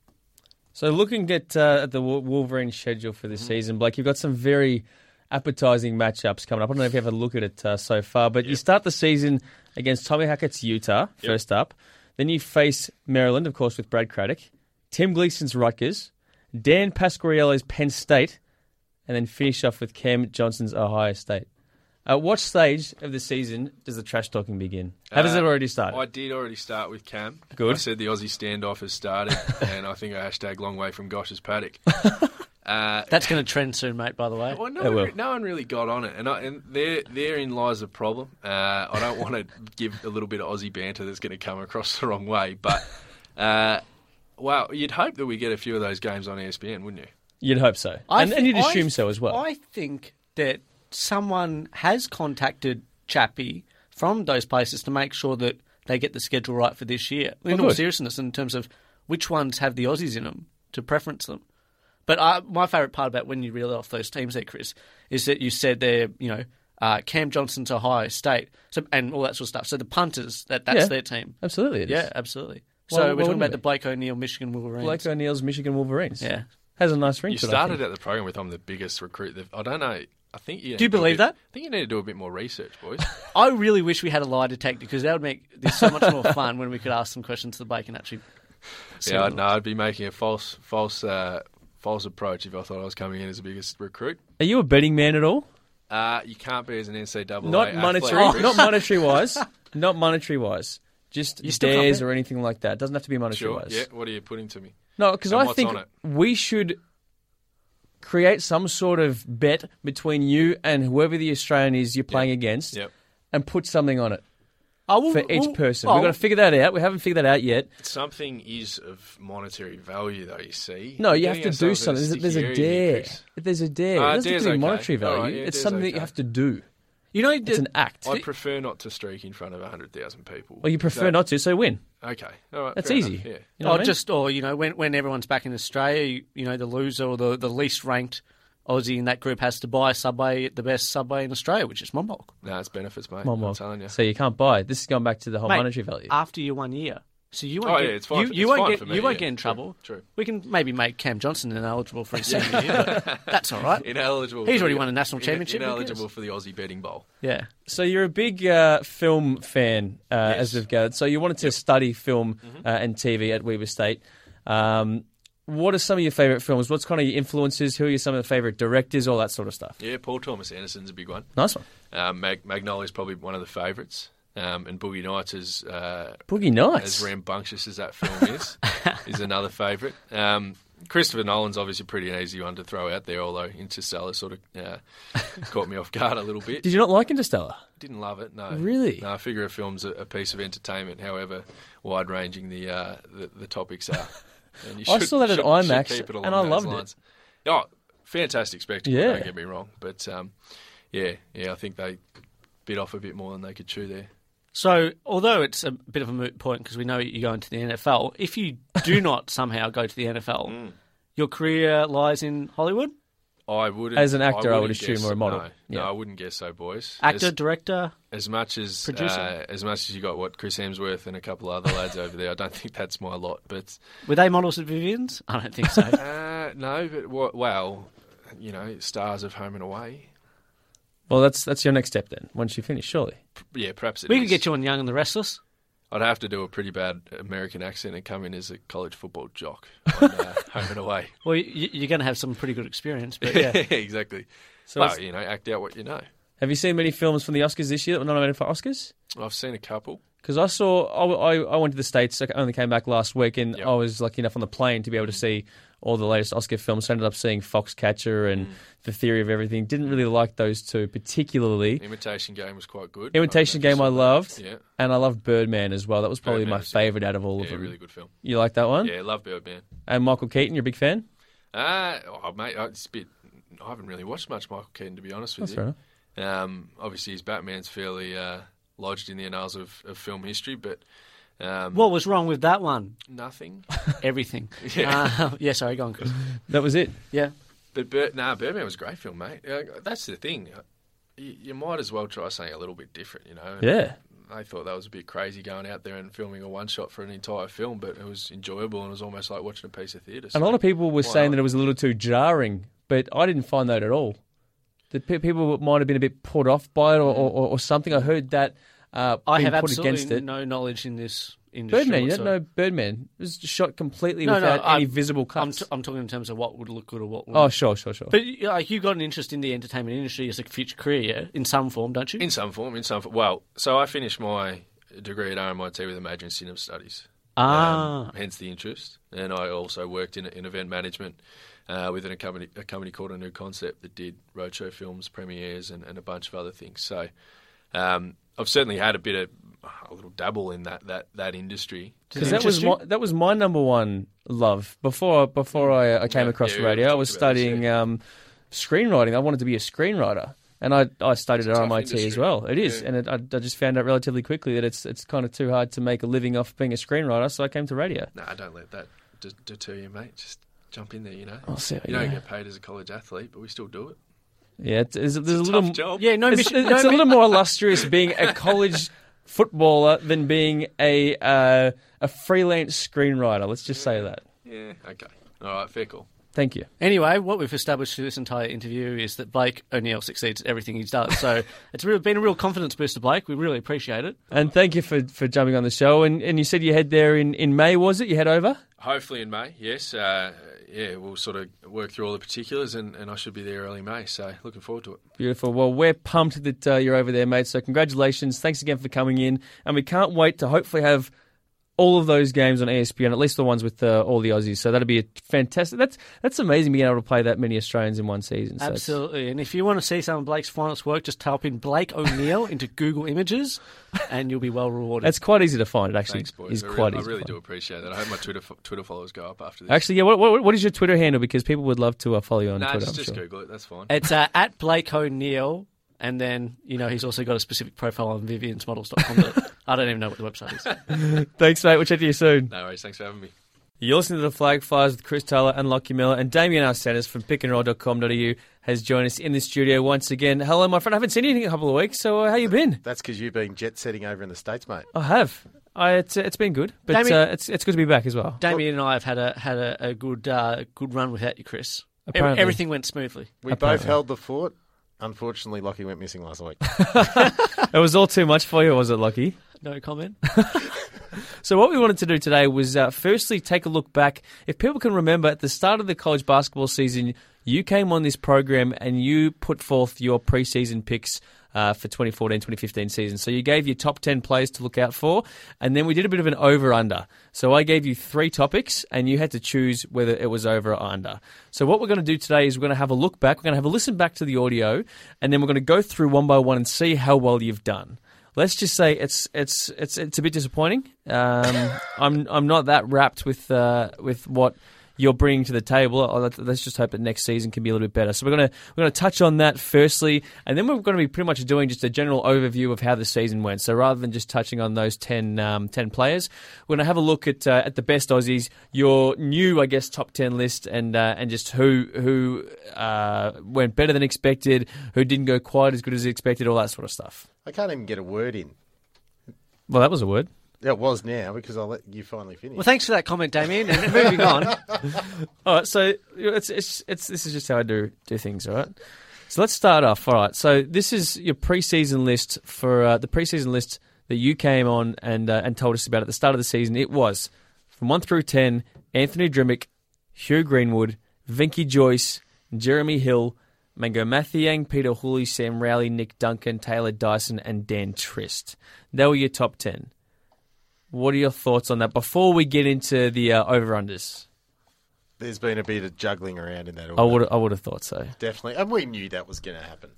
So looking at uh, at the Wolverine schedule for this season, Blake, you've got some very appetising matchups coming up. I don't know if you have a look at it uh, so far, but you start the season against Tommy Hackett's Utah first up. Then you face Maryland, of course, with Brad Craddock, Tim Gleason's Rutgers, Dan Pasquariello's Penn State, and then finish off with Cam Johnston's Ohio State. At what stage of the season does the trash talking begin? Has it Uh, already started? I did already start with Cam. Good. I said the Aussie standoff has started, and I think I hashtag long way from Gosch's paddock. Uh, That's going to trend soon, mate. By the way, well, no, It one, will. no one really got on it, and, I, and there, therein lies the problem. Uh, I don't want to give a little bit of Aussie banter that's going to come across the wrong way, but uh, well, you'd hope that we get a few of those games on ESPN, wouldn't you? You'd hope so, I and, thi- and you'd I- assume so as well. I think that someone has contacted Chappie from those places to make sure that they get the schedule right for this year. In Oh, all seriousness, in terms of which ones have the Aussies in them to preference them. But uh, my favourite part about when you reel off those teams there, Chris, is that you said they're, you know, uh, Cam Johnston's Ohio State, so and all that sort of stuff. So the punters, that that's Yeah. their team. Absolutely, it is. Yeah, absolutely. Why- So why we're talking about we? the Blake O'Neill Michigan Wolverines. Blake O'Neill's Michigan Wolverines. Yeah. Has a nice ring You to it. I started think. at the program with I'm the biggest recruit. I don't know. I think you Do you need to a believe bit- that? I think you need to do a bit more research, boys. I really wish we had a lie detector because that would make this so much more fun when we could ask some questions to Blake and actually. see yeah, I'd, no, I'd be making a false, false, uh, false approach if I thought I was coming in as the biggest recruit. Are you a betting man at all? Uh, you can't be as an NCAA. Not monetary, Chris. not monetary wise, not monetary wise. Just You still dares or anything like that. Doesn't have to be monetary Sure. wise. Yeah. What are you putting to me? No, because I think we should create some sort of bet between you and whoever the Australian is you're playing against, Yep. and put something on it Oh, well, for each well, person. oh, We've got to figure that out. We haven't figured that out yet. Something is of monetary value, though. You see. No, you have to do something. There's, there's a dare. There's a dare. Ah, it doesn't have to be okay. monetary value. Right, yeah, it's something that you have to do. You know, It's an act. I prefer not to streak in front of hundred thousand people. Well, you prefer That- not to, so win. Okay, all right. That's fair easy. enough, Yeah. You know or I mean? just, or you know, when when everyone's back in Australia, you, you know, the loser or the, the least ranked Aussie in that group has to buy Subway at the best Subway in Australia, which is Monbulk. No, it's benefits, mate. Come on, I'm telling you. So you can't buy. This is going back to the whole Mate, monetary value. after your one year. So you won't Oh, get, yeah, it's fine You, you it's won't fine get for me, you won't yeah. get in trouble. true. We can maybe make Cam Johnston ineligible for his senior year, but that's all right. Ineligible. He's already the- won a national championship, who Ineligible for the Aussie betting bowl. Yeah. So you're a big uh, film fan, uh, as Yes. we've gathered. So you wanted to study film uh, and TV at Weber State. Um, what are some of your favourite films? What's kind of your influences? Who are your, some of the favourite directors? All that sort of stuff. Yeah, Paul Thomas Anderson's a big one. Nice one. Um, Mag- Magnolia's probably one of the favourites. Um, and Boogie Nights is uh, Boogie Nights. as rambunctious as that film is, is another favourite. Um, Christopher Nolan's obviously pretty an easy one to throw out there, although Interstellar sort of uh, caught me off guard a little bit. Did you not like Interstellar? Didn't love it, no. Really? No, I figure a film's a, a piece of entertainment, however wide ranging the, uh, the the topics are. And you I saw that at should- IMAX, should it and I loved it. Oh, fantastic spectacle, Yeah. don't get me wrong. But um, yeah, yeah, I think they bit off a bit more than they could chew there. So, although it's a bit of a moot point because we know you go into the NFL, if you do not somehow go to the NFL, Mm. your career lies in Hollywood. I wouldn't. As an actor, I would wouldn't assume, guess- or a model. No, Yeah. no, I wouldn't guess so, boys. Actor, As, director. as much as Producer. uh, as much as you got what Chris Hemsworth and a couple of other lads over there, I don't think that's my lot. But Were they models at Vivian's? I don't think so. uh, no, but well, you know, stars of Home and Away. Well, that's that's your next step then. Once you finish, surely. Yeah, perhaps it we could get you on Young and the Restless. I'd have to do a pretty bad American accent and come in as a college football jock on uh, Home and Away. Well, you, you're going to have some pretty good experience, but yeah. exactly. So well, you know, act out what you know. Have you seen many films from the Oscars this year that were nominated for Oscars? I've seen a couple. Because I saw, I, I, I went to the States, I only came back last week, and Yep. I was lucky enough on the plane to be able to see all the latest Oscar films. So I ended up seeing Foxcatcher and The Theory of Everything. Didn't really like those two particularly. Imitation Game was quite good. Imitation I Game I if you saw loved. Yeah. and I loved Birdman as well. That was probably Birdman my was a good favourite out of all of Yeah, them. really good film. You like that one? Yeah, I love Birdman. And Michael Keaton, you're a big fan? Uh, oh, mate, it's a bit. I haven't really watched much Michael Keaton, to be honest with That's fair you. enough. Um, obviously, his Batman's fairly uh, lodged in the annals of, of film history, but um, What was wrong with that one? nothing. Everything. Yeah. Uh, yeah, sorry, go on, Chris. That was it. Yeah. But Bir- nah, Birdman was a great film, mate. Uh, that's the thing. You, you might as well try something a little bit different, you know. Yeah. I thought that was a bit crazy going out there and filming a one shot for an entire film, but it was enjoyable and it was almost like watching a piece of theatre. And a lot of people were saying not? that it was a little too jarring, but I didn't find that at all. That pe- people might have been a bit put off by it or, or, or something. I heard that uh, I have put against absolutely it. no knowledge in this industry. Birdman, you don't whatsoever. know Birdman. It was shot completely No, no, without any I'm- visible I'm, cuts. t- I'm talking in terms of what would look good or what would oh, sure, sure, sure. But like, you got an interest in the entertainment industry as a future career, yeah? in some form, don't you? In some form, in some form. Well, so I finished my degree at RMIT with a major in cinema studies. Ah. Um, hence the interest. And I also worked in, in event management uh, with an, a, company, a company called A New Concept that did roadshow films, premieres, and, and a bunch of other things. So um, I've certainly had a bit of a little dabble in that that, that industry. Because that was my, that was my number one love before before I, I came Yeah, across yeah, the radio. I was studying um, screenwriting. I wanted to be a screenwriter, And I, I studied at tough RMIT industry. as well. It is, Yeah. and it, I, I just found out relatively quickly that it's it's kind of too hard to make a living off being a screenwriter. So I came to radio. No, nah, don't let that d- deter you, mate. Just jump in there. You know, I'll see you you don't go. get paid as a college athlete, but we still do it. Yeah, it's, there's, there's a a little tough job. Yeah, no it's, mission. it's no a little more illustrious being a college footballer than being a uh, a freelance screenwriter. Let's just say that. Yeah. Okay. All right. Fair call. Thank you. Anyway, what we've established through this entire interview is that Blake O'Neill succeeds at everything he does. So it's really been a real confidence booster, Blake. We really appreciate it. And thank you for, for jumping on the show. And, and you said you head there in, in May, was it? You head over? Hopefully in May. Yes. Uh, yeah. We'll sort of work through all the particulars, and, and I should be there early May. So looking forward to it. Beautiful. Well, we're pumped that uh, you're over there, mate. So congratulations. Thanks again for coming in. And we can't wait to hopefully have all of those games on ESPN, at least the ones with uh, all the Aussies. So that'll be a fantastic. That's that's amazing being able to play that many Australians in one season. So Absolutely. And if you want to see some of Blake's finest work, just type in Blake O'Neill into Google Images and you'll be well rewarded. That's quite easy to find. It actually Thanks, boys. is I quite really, I easy. really to do appreciate that. I hope my Twitter fo- Twitter followers go up after this. Actually, yeah. What, what, what is your Twitter handle? Because people would love to uh, follow you on nah, Twitter. just, I'm just sure. Google it. That's fine. It's uh, at Blake O'Neill. And then, you know, he's also got a specific profile on viviansmodels.com. that I don't even know what the website is. Thanks, mate. We'll chat to you soon. No worries. Thanks for having me. You're listening to the Flag Flyers with Chris Taylor and Lockie Miller, and Damien Arsenis from pickandroll.com.au has joined us in the studio once again. Hello, my friend. I haven't seen you in a couple of weeks, so uh, how you been? That's because you've been jet setting over in the States, mate. I have. I, it's, it's been good, but Damien- uh, it's it's good to be back as well. Damien and I have had a had a, a good uh, good run without you, Chris. Apparently. everything went smoothly. We Apparently. both held the fort. Unfortunately, Lockie went missing last week. It was all too much for you, was it, Lucky? No comment. So what we wanted to do today was uh, firstly take a look back. If people can remember, at the start of the college basketball season, you came on this program and you put forth your preseason picks uh, for 2014-2015 season. So you gave your top 10 players to look out for, and then we did a bit of an over-under. So I gave you three topics, and you had to choose whether it was over or under. So what we're going to do today is we're going to have a look back, we're going to have a listen back to the audio, and then we're going to go through one by one and see how well you've done let's just say it's it's it's it's a bit disappointing. Um, I'm I'm not that wrapped with uh, with what you're bringing to the table. Let- Let's just hope that next season can be a little bit better. So we're gonna we're gonna touch on that firstly, and then we're going to be pretty much doing just a general overview of how the season went. So rather than just touching on those 10, um, 10 players, we're going to have a look at uh, at the best Aussies, your new I guess top ten list, and uh, and just who who uh, went better than expected, who didn't go quite as good as expected, all that sort of stuff. I can't even get a word in. Well, that was a word. Yeah, It was now because I'll let you finally finish. Well, thanks for that comment, Damien. And moving on. All right, so it's, it's it's this is just how I do do things. All right, so let's start off. All right, so this is your preseason list for uh, the preseason list that you came on and uh, and told us about at the start of the season. It was from one through ten: Anthony Drmic, Hugh Greenwood, Venky Jois, Jeremy Hill, Mango Mathiang, Peter Hooley, Sam Rowley, Nick Duncan, Taylor Dyson, and Dan Trist. They were your top ten. What are your thoughts on that before we get into the uh, over unders? There's been a bit of juggling around in that. I would I would have thought so. definitely, and we knew that was going to happen.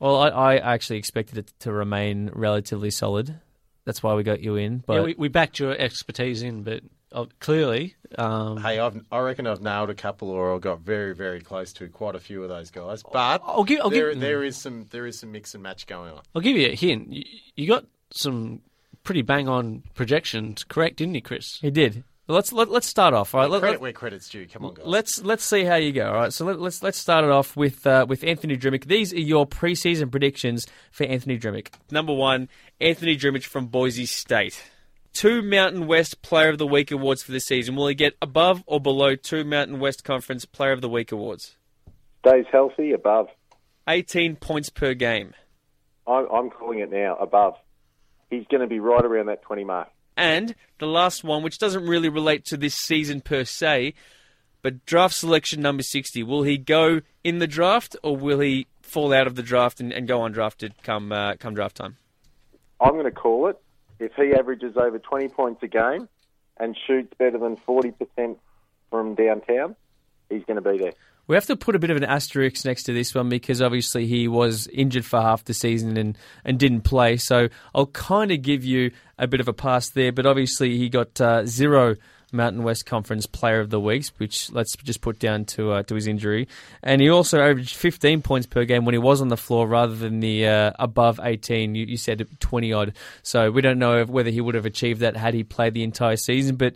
Well, I, I actually expected it to remain relatively solid. That's why we got you in. But yeah, we, we backed your expertise in, but uh, clearly, um, Hey, I've, I reckon I've nailed a couple, or I got very, very close to quite a few of those guys. But I'll give- I'll there, give- there is some there is some mix and match going on. I'll give you a hint. You, you got some pretty bang on projections correct, didn't he, Chris? he did. Well, let's let, let's start off. All right, let, Credit let, where credit's due. Come on, guys. let's let's see how you go. All right, so let, let's let's start it off with uh, with Anthony Drmic. These are your preseason predictions for Anthony Drmic. Number one, Anthony Drmic from Boise State. Two Mountain West Player of the Week awards for the season. Will he get above or below two Mountain West Conference Player of the Week awards? Stays healthy, above. 18 points per game. I'm, I'm calling it now, above. He's going to be right around that 20 mark. And the last one, which doesn't really relate to this season per se, but draft selection number 60. Will he go in the draft or will he fall out of the draft and, and go undrafted come, uh, come draft time? I'm going to call it. If he averages over 20 points a game and shoots better than 40% from downtown, he's going to be there. We have to put a bit of an asterisk next to this one because obviously he was injured for half the season and, and didn't play. So I'll kind of give you a bit of a pass there, but obviously he got uh, zero Mountain West Conference Player of the Week, which let's just put down to uh, to his injury. And he also averaged 15 points per game when he was on the floor rather than the uh, above 18. You, you said 20 odd. So we don't know whether he would have achieved that had he played the entire season. But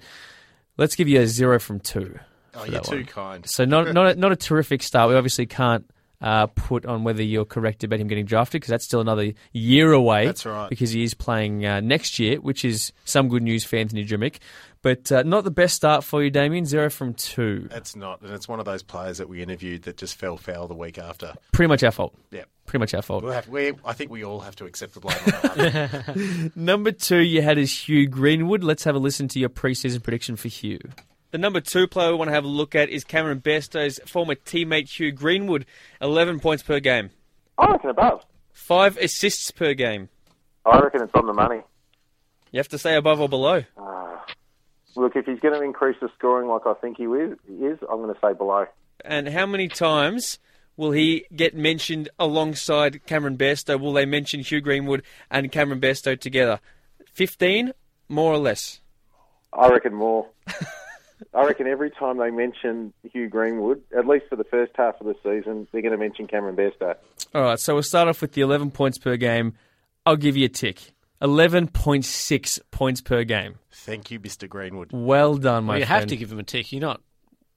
let's give you a zero from two. Oh, you're too one. kind. So not not a, not a terrific start. We obviously can't. Uh, put on whether you're correct about him getting drafted because that's still another year away. That's right. Because he is playing uh, next year, which is some good news for Anthony Drmic. But uh, not the best start for you, Damien. Zero from two. It's not, and it's one of those players that we interviewed that just fell foul the week after. Pretty much our fault. Yeah. Pretty much our fault. We'll have, we, I think we all have to accept the blame. Number two, you had is Hugh Greenwood. Let's have a listen to your preseason prediction for Hugh. The number two player we want to have a look at is Cameron Bairstow's former teammate Hugh Greenwood, 11 points per game, I reckon above. five assists per game. I reckon it's on the money. You have to say above or below. Ah. Look, if he's going to increase the scoring like I think he is, he is I'm going to say below. And how many times will he get mentioned alongside Cameron Bairstow? Will they mention Hugh Greenwood and Cameron Bairstow together? 15, more or less? I reckon more. I reckon every time they mention Hugh Greenwood, at least for the first half of the season, they're going to mention Cameron Bairstow. All right, so we'll start off with the 11 points per game. I'll give you a tick. 11.6 points per game. Thank you, Mr. Greenwood. Well done, my Well, you friend. have to give him a tick. You're not.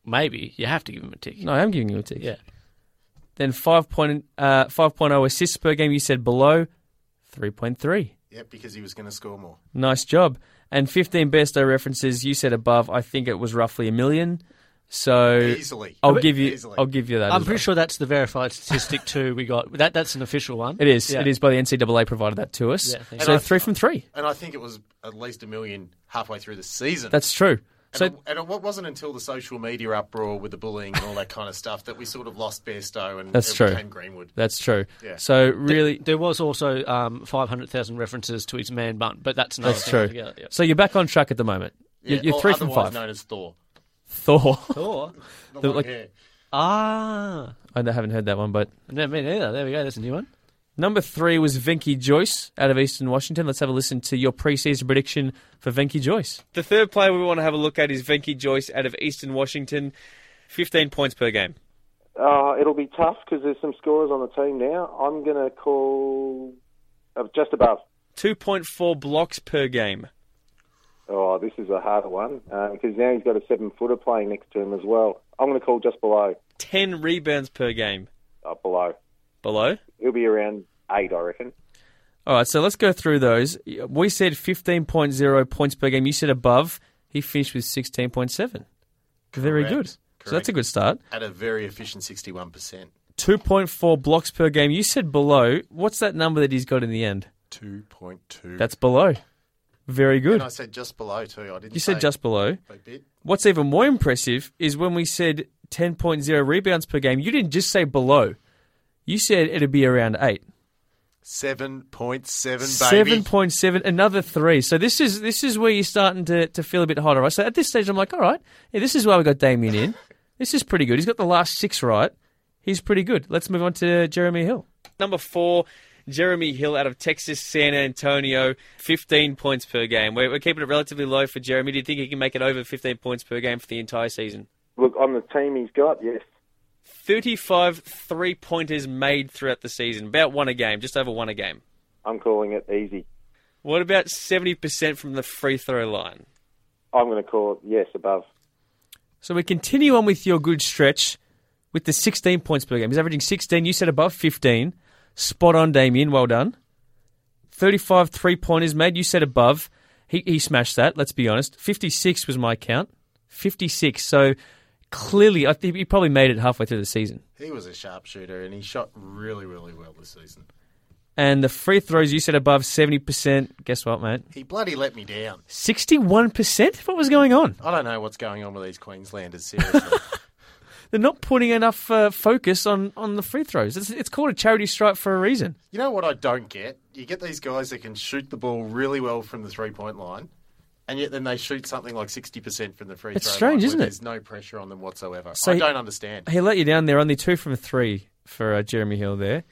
Maybe you have to give him a tick. No, I am giving you a tick. Yeah. Then 5 point, uh, 5.0 assists per game. You said below 3.3. Yep, because he was going to score more. Nice job. And 15 Bairstow references. You said above. I think it was roughly a million. So Easily. I'll give you. Easily. I'll give you that. I'm pretty well. sure that's the verified statistic too. We got that. That's an official one. It is. Yeah. It is by the NCAA provided that to us. Yeah, so you. three from three. And I think it was at least a million halfway through the season. That's true. And, So it, and it wasn't until the social media uproar with the bullying and all that kind of stuff that we sort of lost Bairstow and That's true. became Greenwood. that's true. Yeah. So really, There was also um, 500,000 references to his man bun, but that's another that's true. altogether, yeah. So you're back on track at the moment. Yeah, You're, you're three from otherwise five. known as Thor. Thor. Thor. The The- like- hair. Ah, I haven't heard that one, but no, me neither. There we go. That's a new one. Number three was Venky Jois out of Eastern Washington. Let's have a listen to your preseason prediction for Venky Jois. The third player we want to have a look at is Venky Jois out of Eastern Washington, 15 points per game. Uh, it'll be tough because there's some scorers on the team now. I'm going to call uh, just above. 2.4 blocks per game. Oh, this is a harder one uh, because now he's got a seven footer playing next to him as well. I'm going to call just below. 10 rebounds per game. Uh, below. Below? He'll be around eight, I reckon. All right, so let's go through those. We said 15.0 points per game. You said above. He finished with 16.7. Very Correct. good. So that's a good start. At a very efficient 61%. 2.4 blocks per game. You said below. What's that number that he's got in the end? 2.2. That's below. Very good. And I said just below too. I didn't You said just below. a bit. What's even more impressive is when we said 10.0 rebounds per game, you didn't just say below. You said it'd be around 8. 7.7, baby. 7.7, another 3. So this is this is where you're starting to, to feel a bit hotter. Right? So at this stage, I'm like, all right, yeah, this is why we got Damien in. This is pretty good. He's got the last six right. He's pretty good. Let's move on to Jeremy Hill. Number four, Jeremy Hill out of Texas, San Antonio, 15 points per game. We're, we're keeping it relatively low for Jeremy. Do you think he can make it over 15 points per game for the entire season? Look, on the team he's got, yes. 35 three pointers made throughout the season, about one a game, just over one a game. I'm calling it easy. What about 70% from the free throw line? I'm going to call it yes above. So we continue on with your good stretch with the 16 points per game. He's averaging 16. You said above 15. Spot on, Damien. Well done. 35 three pointers made. You said above. He, he smashed that, let's be honest. 56 was my count. 56. So clearly, I think he probably made it halfway through the season. He was a sharpshooter and he shot really, really well this season. And the free throws, you said above 70%. Guess what, mate? He bloody let me down. 61%? What was going on? I don't know what's going on with these Queenslanders, seriously. They're not putting enough uh, focus on, on the free throws. It's, it's called a charity stripe for a reason. you know what I don't get? You get these guys that can shoot the ball really well from the three point line, and yet then they shoot something like 60% from the free throw. It's throw strange, line isn't it? There's no pressure on them whatsoever. So I he- don't understand. He let you down there, only two from three for uh, Jeremy Hill there.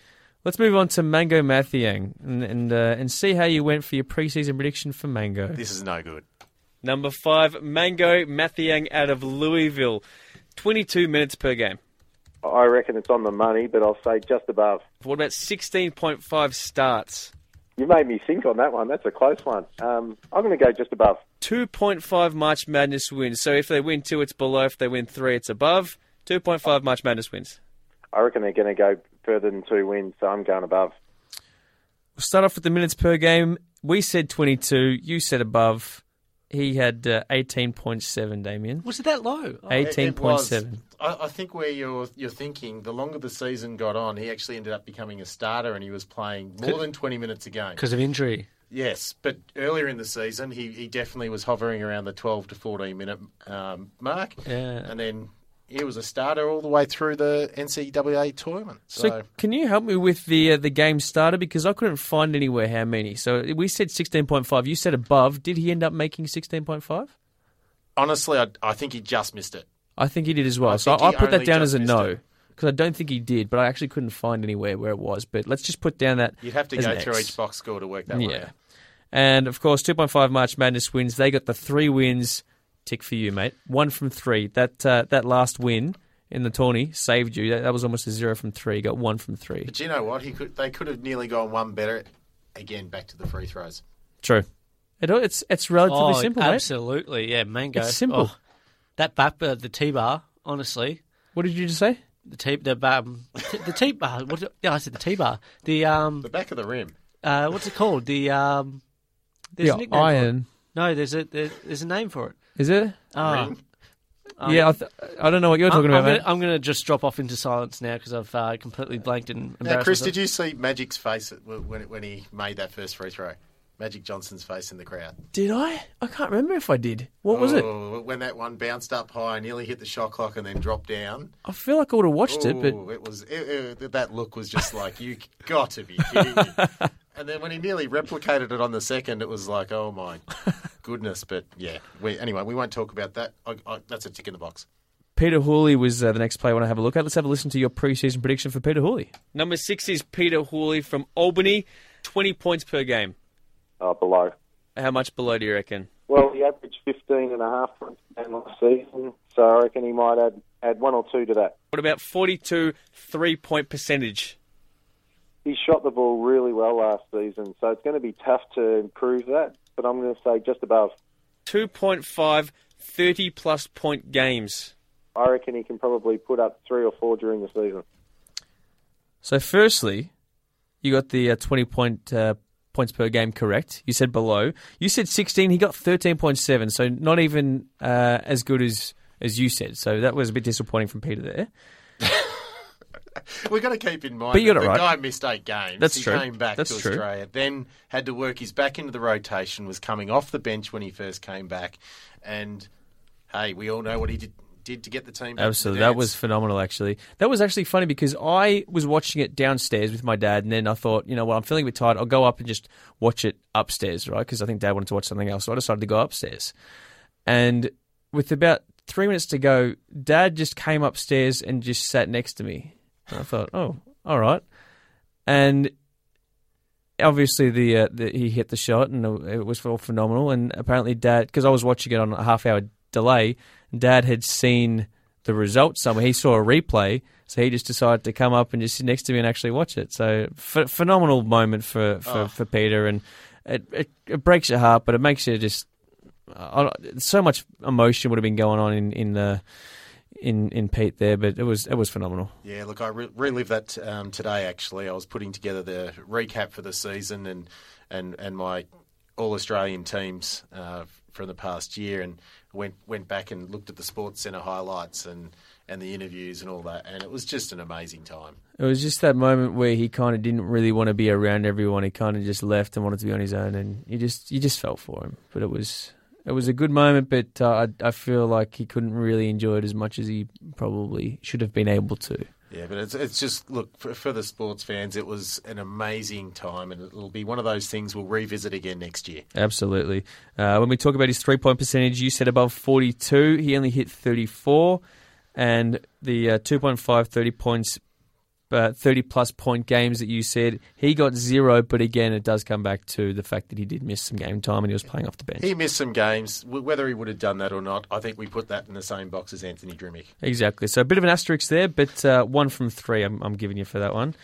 Let's move on to Mango Mathiang and and, uh, and see how you went for your preseason prediction for Mango. This is no good. Number five, Mango Mathiang out of Louisville. 22 minutes per game. I reckon it's on the money, but I'll say just above. What about 16.5 starts? You made me think on that one. That's a close one. Um, I'm going to go just above. 2.5 March Madness wins. So if they win two, it's below. If they win three, it's above. 2.5 March Madness wins. I reckon they're going to go further than two wins, so I'm going above. We'll start off with the minutes per game. We said 22. You said above. He had uh, 18.7, Damien. Was it that low? Oh, It- it was. 18.7. I, I think where you're you're thinking, the longer the season got on, he actually ended up becoming a starter, and he was playing more than 20 minutes a game. Because of injury. Yes, but earlier in the season, he, he definitely was hovering around the 12 to 14 minute um, mark. Yeah. And then he was a starter all the way through the NCAA tournament. So, So, can you help me with the uh, the game starter because I couldn't find anywhere how many. So we said 16.5. You said above. Did he end up making 16.5? honestly, I, I think he just missed it. I think he did as well. I so I, I put that down as a no because I don't think he did, but I actually couldn't find anywhere where it was. But let's just put down that You'd have to go through each box score to work that one Yeah. out. And of course, 2.5 March Madness wins. They got the three wins. Tick for you, mate. One from three. That uh, that last win in the tourney saved you. That, that was almost a zero from three. You got one from three. But you know what? He could. They could have nearly gone one better. Again, back to the free throws. True. It, it's it's relatively oh, simple, mate. absolutely. Yeah, mango. It's simple. Oh, that back, uh, the T bar. Honestly, What did you just say? the T, the um, t- the T bar. What? Yeah, I said the T bar. The um, The back of the rim. uh, what's it called? The um, there's a Yeah, nickname for it. iron. No, there's a there, there's a name for it. Is it? Rim? oh, yeah, I, th- I don't know what you're talking I'm, about, I'm gonna. I'm gonna just drop off into silence now because I've uh, completely blanked and Now, Chris, myself. did you see Magic's face when when he made that first free throw? Magic Johnson's face in the crowd. Did I? I can't remember if I did. What was it? Oh, When that one bounced up high, nearly hit the shot clock, and then dropped down. I feel like I would have watched it, but Ooh, it was it, it, that look was just like you got to be kidding me. And then when he nearly replicated it on the second, it was like, oh my goodness. But yeah, we, anyway, we won't talk about that. I, I, that's a tick in the box. Peter Hooley was uh, the next player I want to have a look at. Let's have a listen to your preseason prediction for Peter Hooley. Number six is Peter Hooley from Albany. 20 points per game. Oh, below. How much below do you reckon? Well, he averaged 15 and a half points last season, so I reckon he might add, add one or two to that. What about 42 three point percentage? He shot the ball really well last season, so it's going to be tough to improve that, but I'm going to say just above. 2.5 30 plus point games. I reckon he can probably put up three or four during the season. So, firstly, you got the uh, 20 point uh, points per game correct. You said below. You said 16. He got 13.7, so not even uh, as good as, as you said. So, that was a bit disappointing from Peter there. We've got to keep in mind But you got that it the right. guy missed eight games. That's he true. came back That's to true. Australia, then had to work his back into the rotation, was coming off the bench when he first came back. And hey, we all know what he did, did to get the team to the Absolutely. That was phenomenal, actually. That was actually funny because I was watching it downstairs with my dad, and then I thought, you know what, I'm feeling a bit tired. I'll go up and just watch it upstairs, right? Because I think dad wanted to watch something else. So I decided to go upstairs. And with about three minutes to go, dad just came upstairs and just sat next to me. And I thought, oh, all right. And obviously the, uh, the he hit the shot and it was all phenomenal. And apparently dad, because I was watching it on a half hour delay, dad had seen the result somewhere. He saw a replay, so he just decided to come up and just sit next to me and actually watch it. So ph- phenomenal moment for for, Oh. for Peter, and it, it it breaks your heart, but it makes you just uh, so much emotion would have been going on in in the. In, in Pete there, but it was it was phenomenal. Yeah, look, I re- relived that um, today. Actually, I was putting together the recap for the season and and and my all Australian teams uh, from the past year, and went went back and looked at the Sports Centre highlights and and the interviews and all that, and it was just an amazing time. It was just that moment where he kind of didn't really want to be around everyone. He kind of just left and wanted to be on his own, and you just you just felt for him. But it was it was a good moment, but uh, I I feel like he couldn't really enjoy it as much as he probably should have been able to. Yeah, but it's it's just look for, for the sports fans, it was an amazing time, and it'll be one of those things we'll revisit again next year. Absolutely. Uh, when we talk about his three point percentage, you said above 42. He only hit 34. And the uh, 2.5 30 points uh, 30 plus point games that you said. He got zero, but again, it does come back to the fact that he did miss some game time and he was playing off the bench. He missed some games. Whether he would have done that or not, I think we put that in the same box as Anthony Drmic. Exactly. So a bit of an asterisk there, but uh, one from three I'm, I'm giving you for that one.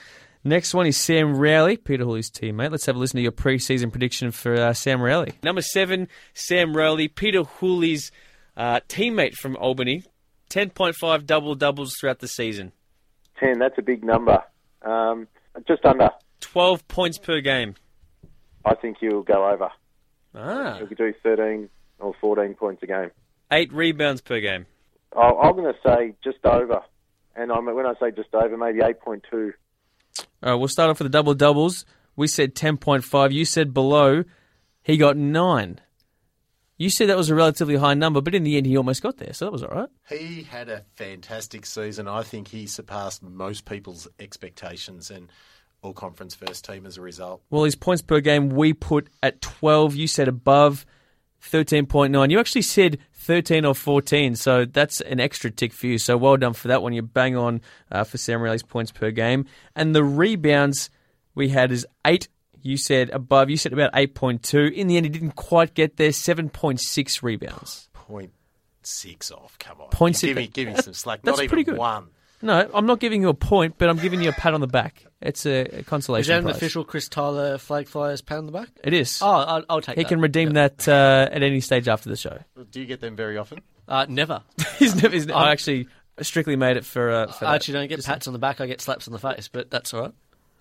Next one is Sam Rowley, Peter Hooley's teammate. Let's have a listen to your pre-season prediction for uh, Sam Rowley. Number seven, Sam Rowley, Peter Hooley's uh, teammate from Albany. 10.5 double doubles throughout the season. 10, that's a big number. Um, just under. 12 points per game. I think he'll go over. Ah. He'll do 13 or 14 points a game. Eight rebounds per game. I- I'm going to say just over. And I'm, when I say just over, maybe 8.2. All right, we'll start off with the double doubles. We said 10.5. You said below. He got nine. You said that was a relatively high number, but in the end, he almost got there, so that was all right. He had a fantastic season. I think he surpassed most people's expectations and all conference first team as a result. Well, his points per game we put at 12. You said above 13.9. You actually said 13 or 14, so that's an extra tick for you. So well done for that one. You bang on uh, for Sam Rowley's points per game. And the rebounds we had is 8. You said above. You said about 8.2. In the end, he didn't quite get there. 7.6 rebounds. Point six off. Come on. Point give six- me, give me some slack. That's Not even pretty good. one. No, I'm not giving you a point, but I'm giving you a pat on the back. It's a, a consolation Is that an prize. official Chris Taylor flag flyers pat on the back? It is. Oh, I'll, I'll take that. he that. can redeem that uh, at any stage after the show. Do you get them very often? Uh, never. he's never. He's, I'm- actually strictly made it for. Uh, for I that. actually don't get pats on the back. I get slaps on the face, but that's all right.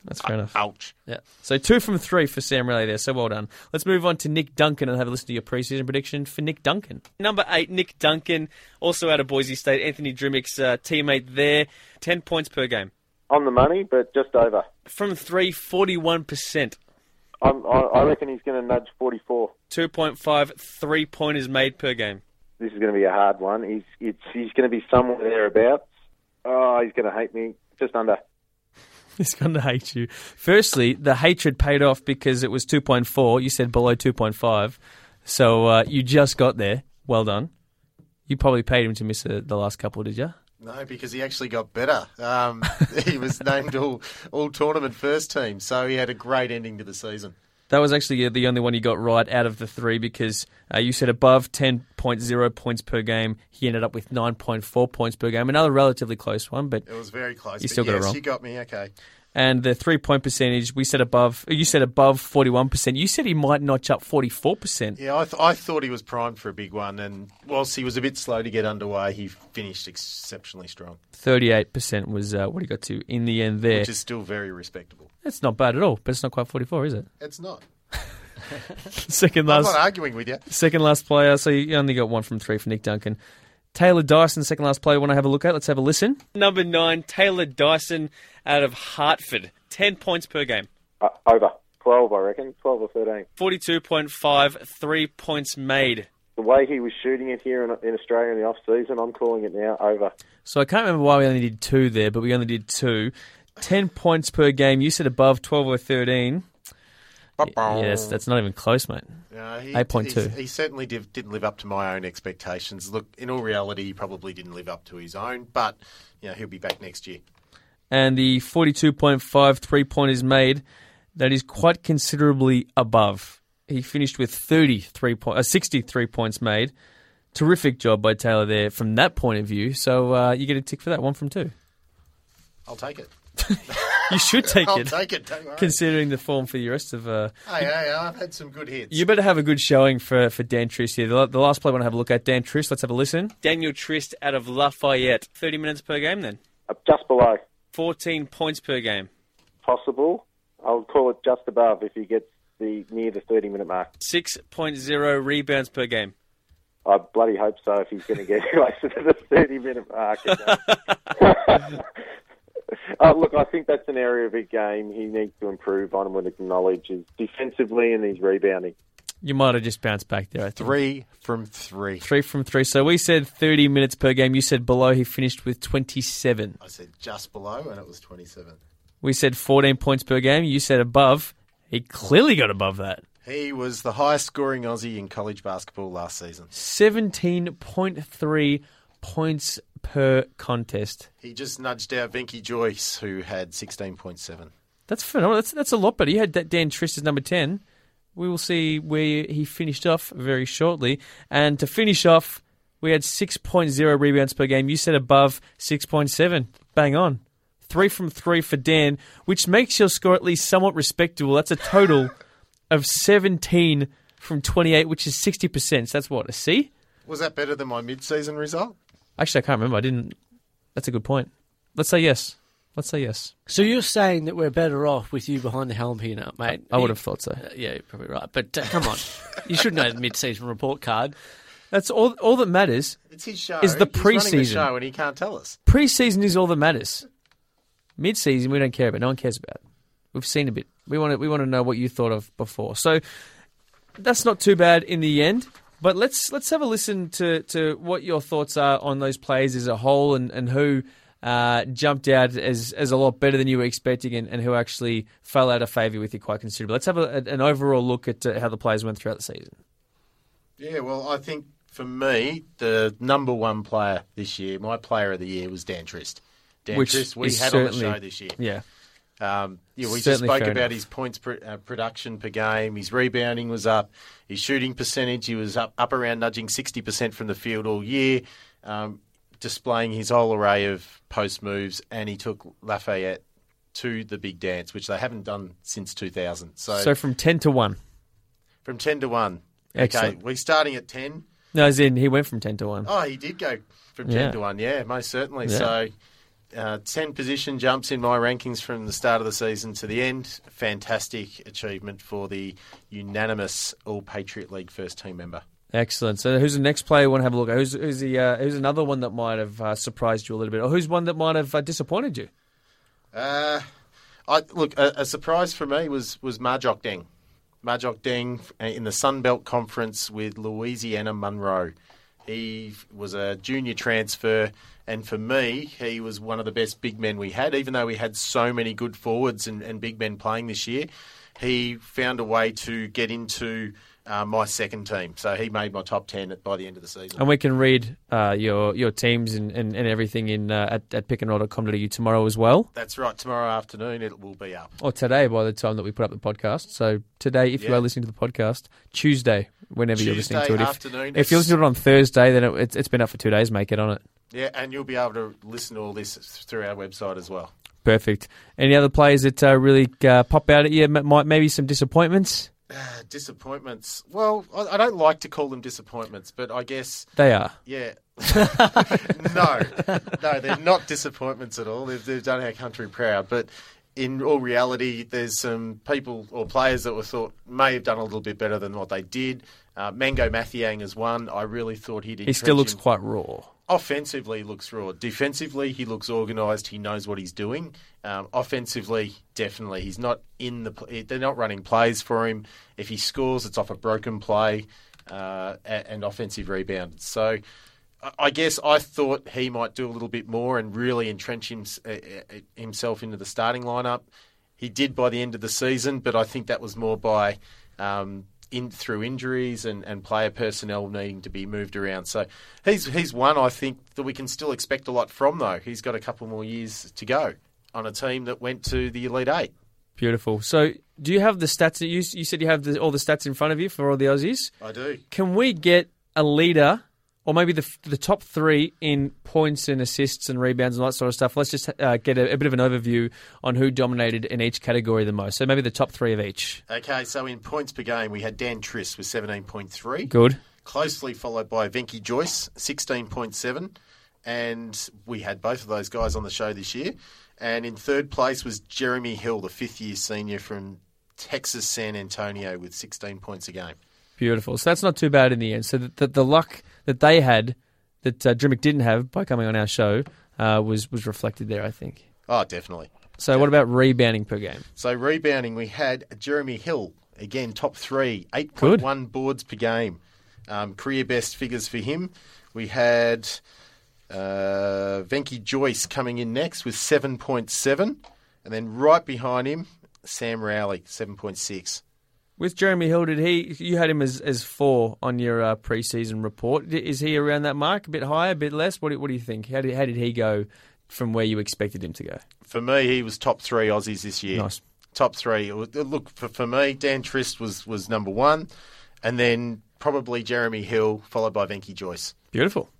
That's fair enough. Ouch. Yeah. So two from three for Sam Rowley there. So well done. Let's move on to Nick Duncan and have a listen to your preseason prediction for Nick Duncan. Number eight, Nick Duncan, also out of Boise State. Anthony Drmic's uh, teammate there. 10 points per game. On the money, but just over. From three, 41%. I'm, I, I reckon he's going to nudge 44. 2.5 three pointers made per game. This is going to be a hard one. He's it's, he's going to be somewhere thereabouts. Oh, he's going to hate me. Just under. He's going to hate you. Firstly, the hatred paid off because it was 2.4. You said below 2.5. So uh, you just got there. Well done. You probably paid him to miss the, the last couple, did you? No, because he actually got better. Um, he was named all, all tournament first team, so he had a great ending to the season. That was actually the only one you got right out of the three because uh, you said above 10.0 points per game. He ended up with 9.4 points per game. Another relatively close one, but It was very close. You still got it yes, wrong. You got me. Okay. and the three point percentage we said above. You said above 41%. You said he might notch up 44%. Yeah, I, th- I thought he was primed for a big one, and whilst he was a bit slow to get underway, he finished exceptionally strong, 38% was uh, what he got to in the end there. which is still very respectable. That's not bad at all, but it's not quite 44, is it? It's not. Second last. I'm last, not arguing with you. second last player. So you only got one from three for Nick Duncan. Taylor Dyson, second last player. Want to have a look at? Let's have a listen. Number nine, Taylor Dyson out of Hartford. 10 points per game. Uh, over. 12, I reckon. 12 or 13. 42.5 three points made. The way he was shooting it here in, in Australia in the off season, I'm calling it now over. So I can't remember why we only did two there, but we only did two. 10 points per game. You said above 12 or 13. Yes, that's not even close, mate. No, he, 8.2. he's- He certainly div- didn't live up to my own expectations. Look, in all reality, he probably didn't live up to his own, but you know, he'll be back next year. and the 42.5 three is made, that is quite considerably above. He finished with 33 point, uh, 63 points made. Terrific job by Taylor there from that point of view. So uh, you get a tick for that, one from two. I'll take it. You should take I'll it, take it. Don't worry. considering the form for the rest of. Uh, Hey, hey, I've had some good hits. you better have a good showing for, for Dan Trist here. The, the last player I want to have a look at, Dan Trist. Let's have a listen. Daniel Trist out of Lafayette. 30 minutes per game then. Uh, just below. 14 points per game. Possible. I'll call it just above if he gets the near the 30 minute mark. 6.0 rebounds per game. I bloody hope so if he's going to get closer to the 30 minute mark. uh, look, I think that's an area of his game he needs to improve on and would acknowledge is defensively and his rebounding. You might have just bounced back there, I think. Three from three. Three from three. So we said 30 minutes per game. You said below. He finished with 27. I said just below, and it was 27. We said 14 points per game. You said above. He clearly got above that. He was the highest scoring Aussie in college basketball last season. 17.3 points per contest. He just nudged out Venky Jois, who had 16.7. That's phenomenal. That's that's a lot better. he had that Dan Trist as number ten. We will see where he finished off very shortly. And to finish off, we had 6.0 rebounds per game. You said above 6.7. Bang on. Three from three for Dan, which makes your score at least somewhat respectable. That's a total of 17 from 28, which is 60%. So that's what, a C? Was that better than my mid-season result? Actually, I can't remember. I didn't. That's a good point. Let's say yes. Let's say yes. So you're saying that we're better off with you behind the helm here now, mate? I would have thought so. Uh, yeah, you're probably right. But uh, come on, you should know the mid-season report card. That's all. All that matters It's his show. is the He's running the preseason. show and he can't tell us. Preseason is all that matters. Mid-season, we don't care about. No one cares about. We've seen a bit. We want to. We want to know what you thought of before. So that's not too bad in the end. But let's let's have a listen to, to what your thoughts are on those players as a whole and and who uh, jumped out as as a lot better than you were expecting and, and who actually fell out of favour with you quite considerably. Let's have a, an overall look at uh, how the players went throughout the season. Yeah, well, I think for me, the number one player this year, my player of the year, was Dan Trist. Dan Which Trist, we had on the show this year. Yeah. Um, yeah, we just spoke about enough. his points pr- uh, production per game. His rebounding was up. His shooting percentage, he was up, up around nudging 60% from the field all year, um, displaying his whole array of post moves. And he took Lafayette to the big dance, which they haven't done since 2000. So, So from ten to one. from 10 to 1. Excellent. Okay, we're starting at 10. No, as in he went from ten to one. Oh, he did go from 10 Yeah. to 1, yeah, most certainly. Yeah. So, uh, 10 position jumps in my rankings from the start of the season to the end. Fantastic achievement for the unanimous All Patriot League first team member. Excellent. So, who's the next player you want to have a look at? Who's who's the uh, who's another one that might have uh, surprised you a little bit, or who's one that might have uh, disappointed you? Uh, I, look, a, a surprise for me was, was Majok Deng. Majok Deng uh, in the Sun Belt Conference with Louisiana Monroe. He was a junior transfer, and for me, he was one of the best big men we had. Even though we had so many good forwards and, and big men playing this year, he found a way to get into uh, my second team. So he made my top 10 at, by the end of the season. And we can read uh, your your teams and, and, and everything in uh, at, at pickandroll.com.au tomorrow as well, That's right. Tomorrow afternoon, it will be up. or today by the time that we put up the podcast. So today, if you are listening to the podcast, Tuesday, whenever you're listening to it. If, afternoon, if you're listening to it on Thursday, then it, it's, it's been up for two days. Make it on it. Yeah, and you'll be able to listen to all this through our website as well. Perfect. Any other players that uh, really uh, pop out at you? M- Might maybe some disappointments. Uh, disappointments. Well, I, I don't like to call them disappointments, but I guess They are. yeah. no, no, they're not disappointments at all. They've, they've done our country proud, but in all reality, there's some people or players that were thought may have done a little bit better than what they did. Uh, Mangok Mathiang is one. I really thought he'd. He still looks him- quite raw. Offensively, looks raw. Defensively, he looks organised. He knows what he's doing. Um, offensively, definitely, he's not in the. They're not running plays for him. If he scores, it's off a broken play uh, and offensive rebound. So, I- guess I thought he might do a little bit more and really entrench uh, uh, himself into the starting lineup. He did by the end of the season, but I think that was more by um, in through injuries and, and player personnel needing to be moved around. So he's he's one I think that we can still expect a lot from though. He's got a couple more years to go on a team that went to the Elite Eight. Beautiful. So, do you have the stats that you you said you have the, all the stats in front of you for all the Aussies? I do. Can we get a leader, or maybe the the top three in points and assists and rebounds and all that sort of stuff? Let's just uh, get a, a bit of an overview on who dominated in each category the most. So maybe the top three of each. Okay, so in points per game we had Dan Trist with seventeen point three. Good. Closely followed by Venky Jois, sixteen point seven. And we had both of those guys on the show this year. And in third place was Jeremy Hill, the fifth year senior from Texas San Antonio with sixteen points a game. Beautiful. So that's not too bad in the end. So the, the, the luck that they had that uh, Drmic didn't have by coming on our show uh, was was reflected there, I think. Oh, definitely. So what about rebounding per game? So rebounding, we had Jeremy Hill again, top three, eight point one boards per game, um, career best figures for him. We had uh, Venky Jois coming in next with seven point seven, and then right behind him, Sam Rowley, seven point six. With Jeremy Hill, did he? You had him as, as four on your uh, preseason report. Is he around that mark? A bit higher, a bit less? What do, what do you think? How did how did he go from where you expected him to go? For me, he was top three Aussies this year. Nice. Top three. Look, for, for me, Dan Trist was, was number one, and then probably Jeremy Hill, followed by Venky Jois. Beautiful.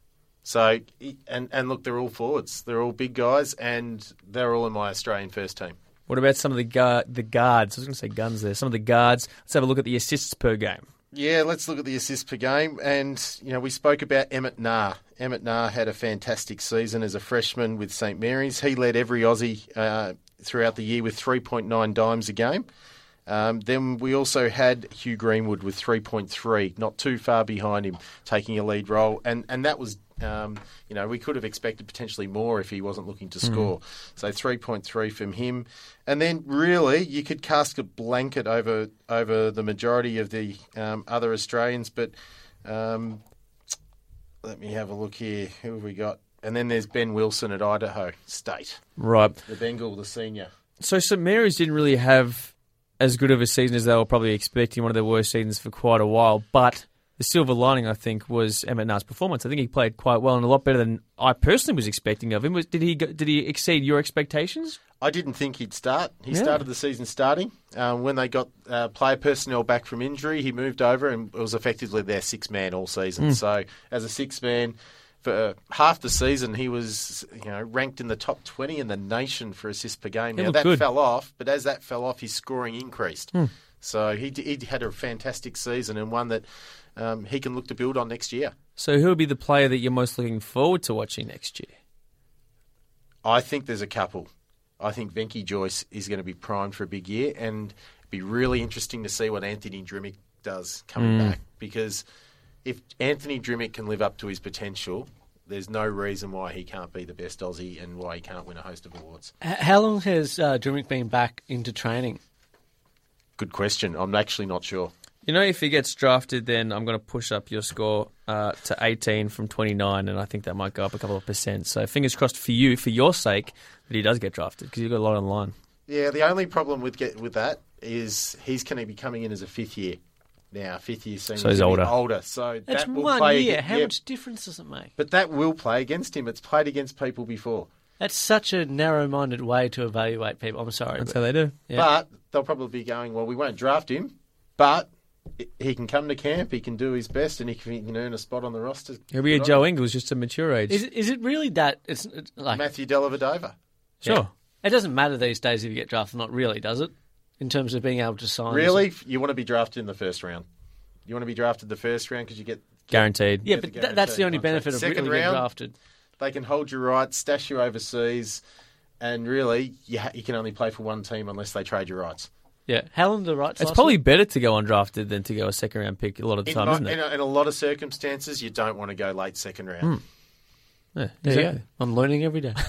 So, and, and look, they're all forwards. They're all big guys, and they're all in my Australian first team. What about some of the gu- the guards? I was going to say guns there. Some of the guards. Let's have a look at the assists per game. Yeah, let's look at the assists per game. And, you know, we spoke about Emmett Naar. Emmett Naar had a fantastic season as a freshman with St Mary's. He led every Aussie uh, throughout the year with 3.9 dimes a game. Um, then we also had Hugh Greenwood with 3.3, not too far behind him, taking a lead role. And, and that was, um, you know, we could have expected potentially more if he wasn't looking to Mm. score. So 3.3 from him. And then really, you could cast a blanket over over the majority of the um, other Australians. But um, let me have a look here. Who have we got? And then there's Ben Wilson at Idaho State. Right. The Bengal, the senior. So St Mary's didn't really have as good of a season as they were probably expecting. One of their worst seasons for quite a while. But the silver lining, I think, was Emmett Naar's performance. I think he played quite well and a lot better than I personally was expecting of him. Was, did he did he exceed your expectations? I didn't think he'd start. He Yeah. started the season starting. Um, when they got uh, player personnel back from injury, he moved over and was effectively their six man all season. Mm. So as a six man. For half the season, he was you know ranked in the top twenty in the nation for assists per game. He Now that good. fell off, but as that fell off, his scoring increased. Hmm. So he, he had a fantastic season and one that um, he can look to build on next year. So who would be the player that you're most looking forward to watching next year? I think there's a couple. I think Venky Jois is going to be primed for a big year, and it'd be really interesting to see what Anthony Drmic does coming Mm. back. Because if Anthony Drmic can live up to his potential, there's no reason why he can't be the best Aussie and why he can't win a host of awards. How long has uh, Drmic been back into training? Good question. I'm actually not sure. You know, if he gets drafted, then I'm going to push up your score uh, to 18 from 29, and I think that might go up a couple of percent. So fingers crossed for you, for your sake, that he does get drafted because you've got a lot on the line. Yeah, the only problem with get with that is he's going to be coming in as a fifth year. Now, fifth year senior. So he's older. Older, so That's that will one play year. ag- How yeah, much difference does it make? But that will play against him. It's played against people before. That's such a narrow-minded way to evaluate people. I'm sorry. That's but- how they do. Yeah. But they'll probably be going, well, we won't draft him, but he can come to camp, he can do his best, and he can, he can earn a spot on the roster. He'll be a Joe him. Ingles, just a mature age. Is it, is it really that? It's it's like Matthew Dellavedova. Sure. Yeah. It doesn't matter these days if you get drafted, not really, does it? In terms of being able to sign. Really? You want to be drafted in the first round. You want to be drafted the first round because you get Guaranteed. Yeah, but the that's the only guaranteed benefit of contract. really Second getting round, drafted. They can hold your rights, stash you overseas, and really, you, ha- you can only play for one team unless they trade your rights. Yeah. How long the rights? It's probably for? better to go undrafted than to go a second round pick a lot of the In, time, mo- isn't it? in, a, in a lot of circumstances, you don't want to go late second round. Hmm. Yeah, there you Exactly. I'm learning every day.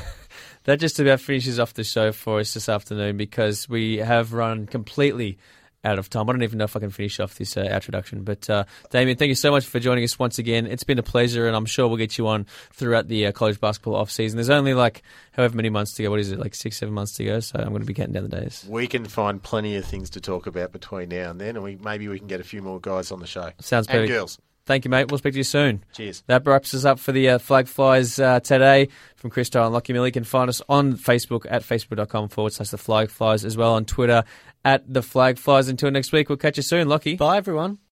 That just about finishes off the show for us this afternoon because we have run completely out of time. I don't even know if I can finish off this uh, introduction. But uh, Damien, thank you so much for joining us once again. It's been a pleasure, and I'm sure we'll get you on throughout the uh, college basketball off season. There's only like however many months to go. What is it, like six, seven months to go? So I'm going to be counting down the days. We can find plenty of things to talk about between now and then, and we maybe we can get a few more guys on the show. Sounds and girls. Thank you, mate. We'll speak to you soon. Cheers. That wraps us up for the uh, Flag Flyers uh, today. From Christo and Lockie Mill, you can find us on Facebook at facebook.com forward slash the Flag Flyers, as well on Twitter at the Flag Flyers. Until next week, we'll catch you soon, Lockie. Bye, everyone.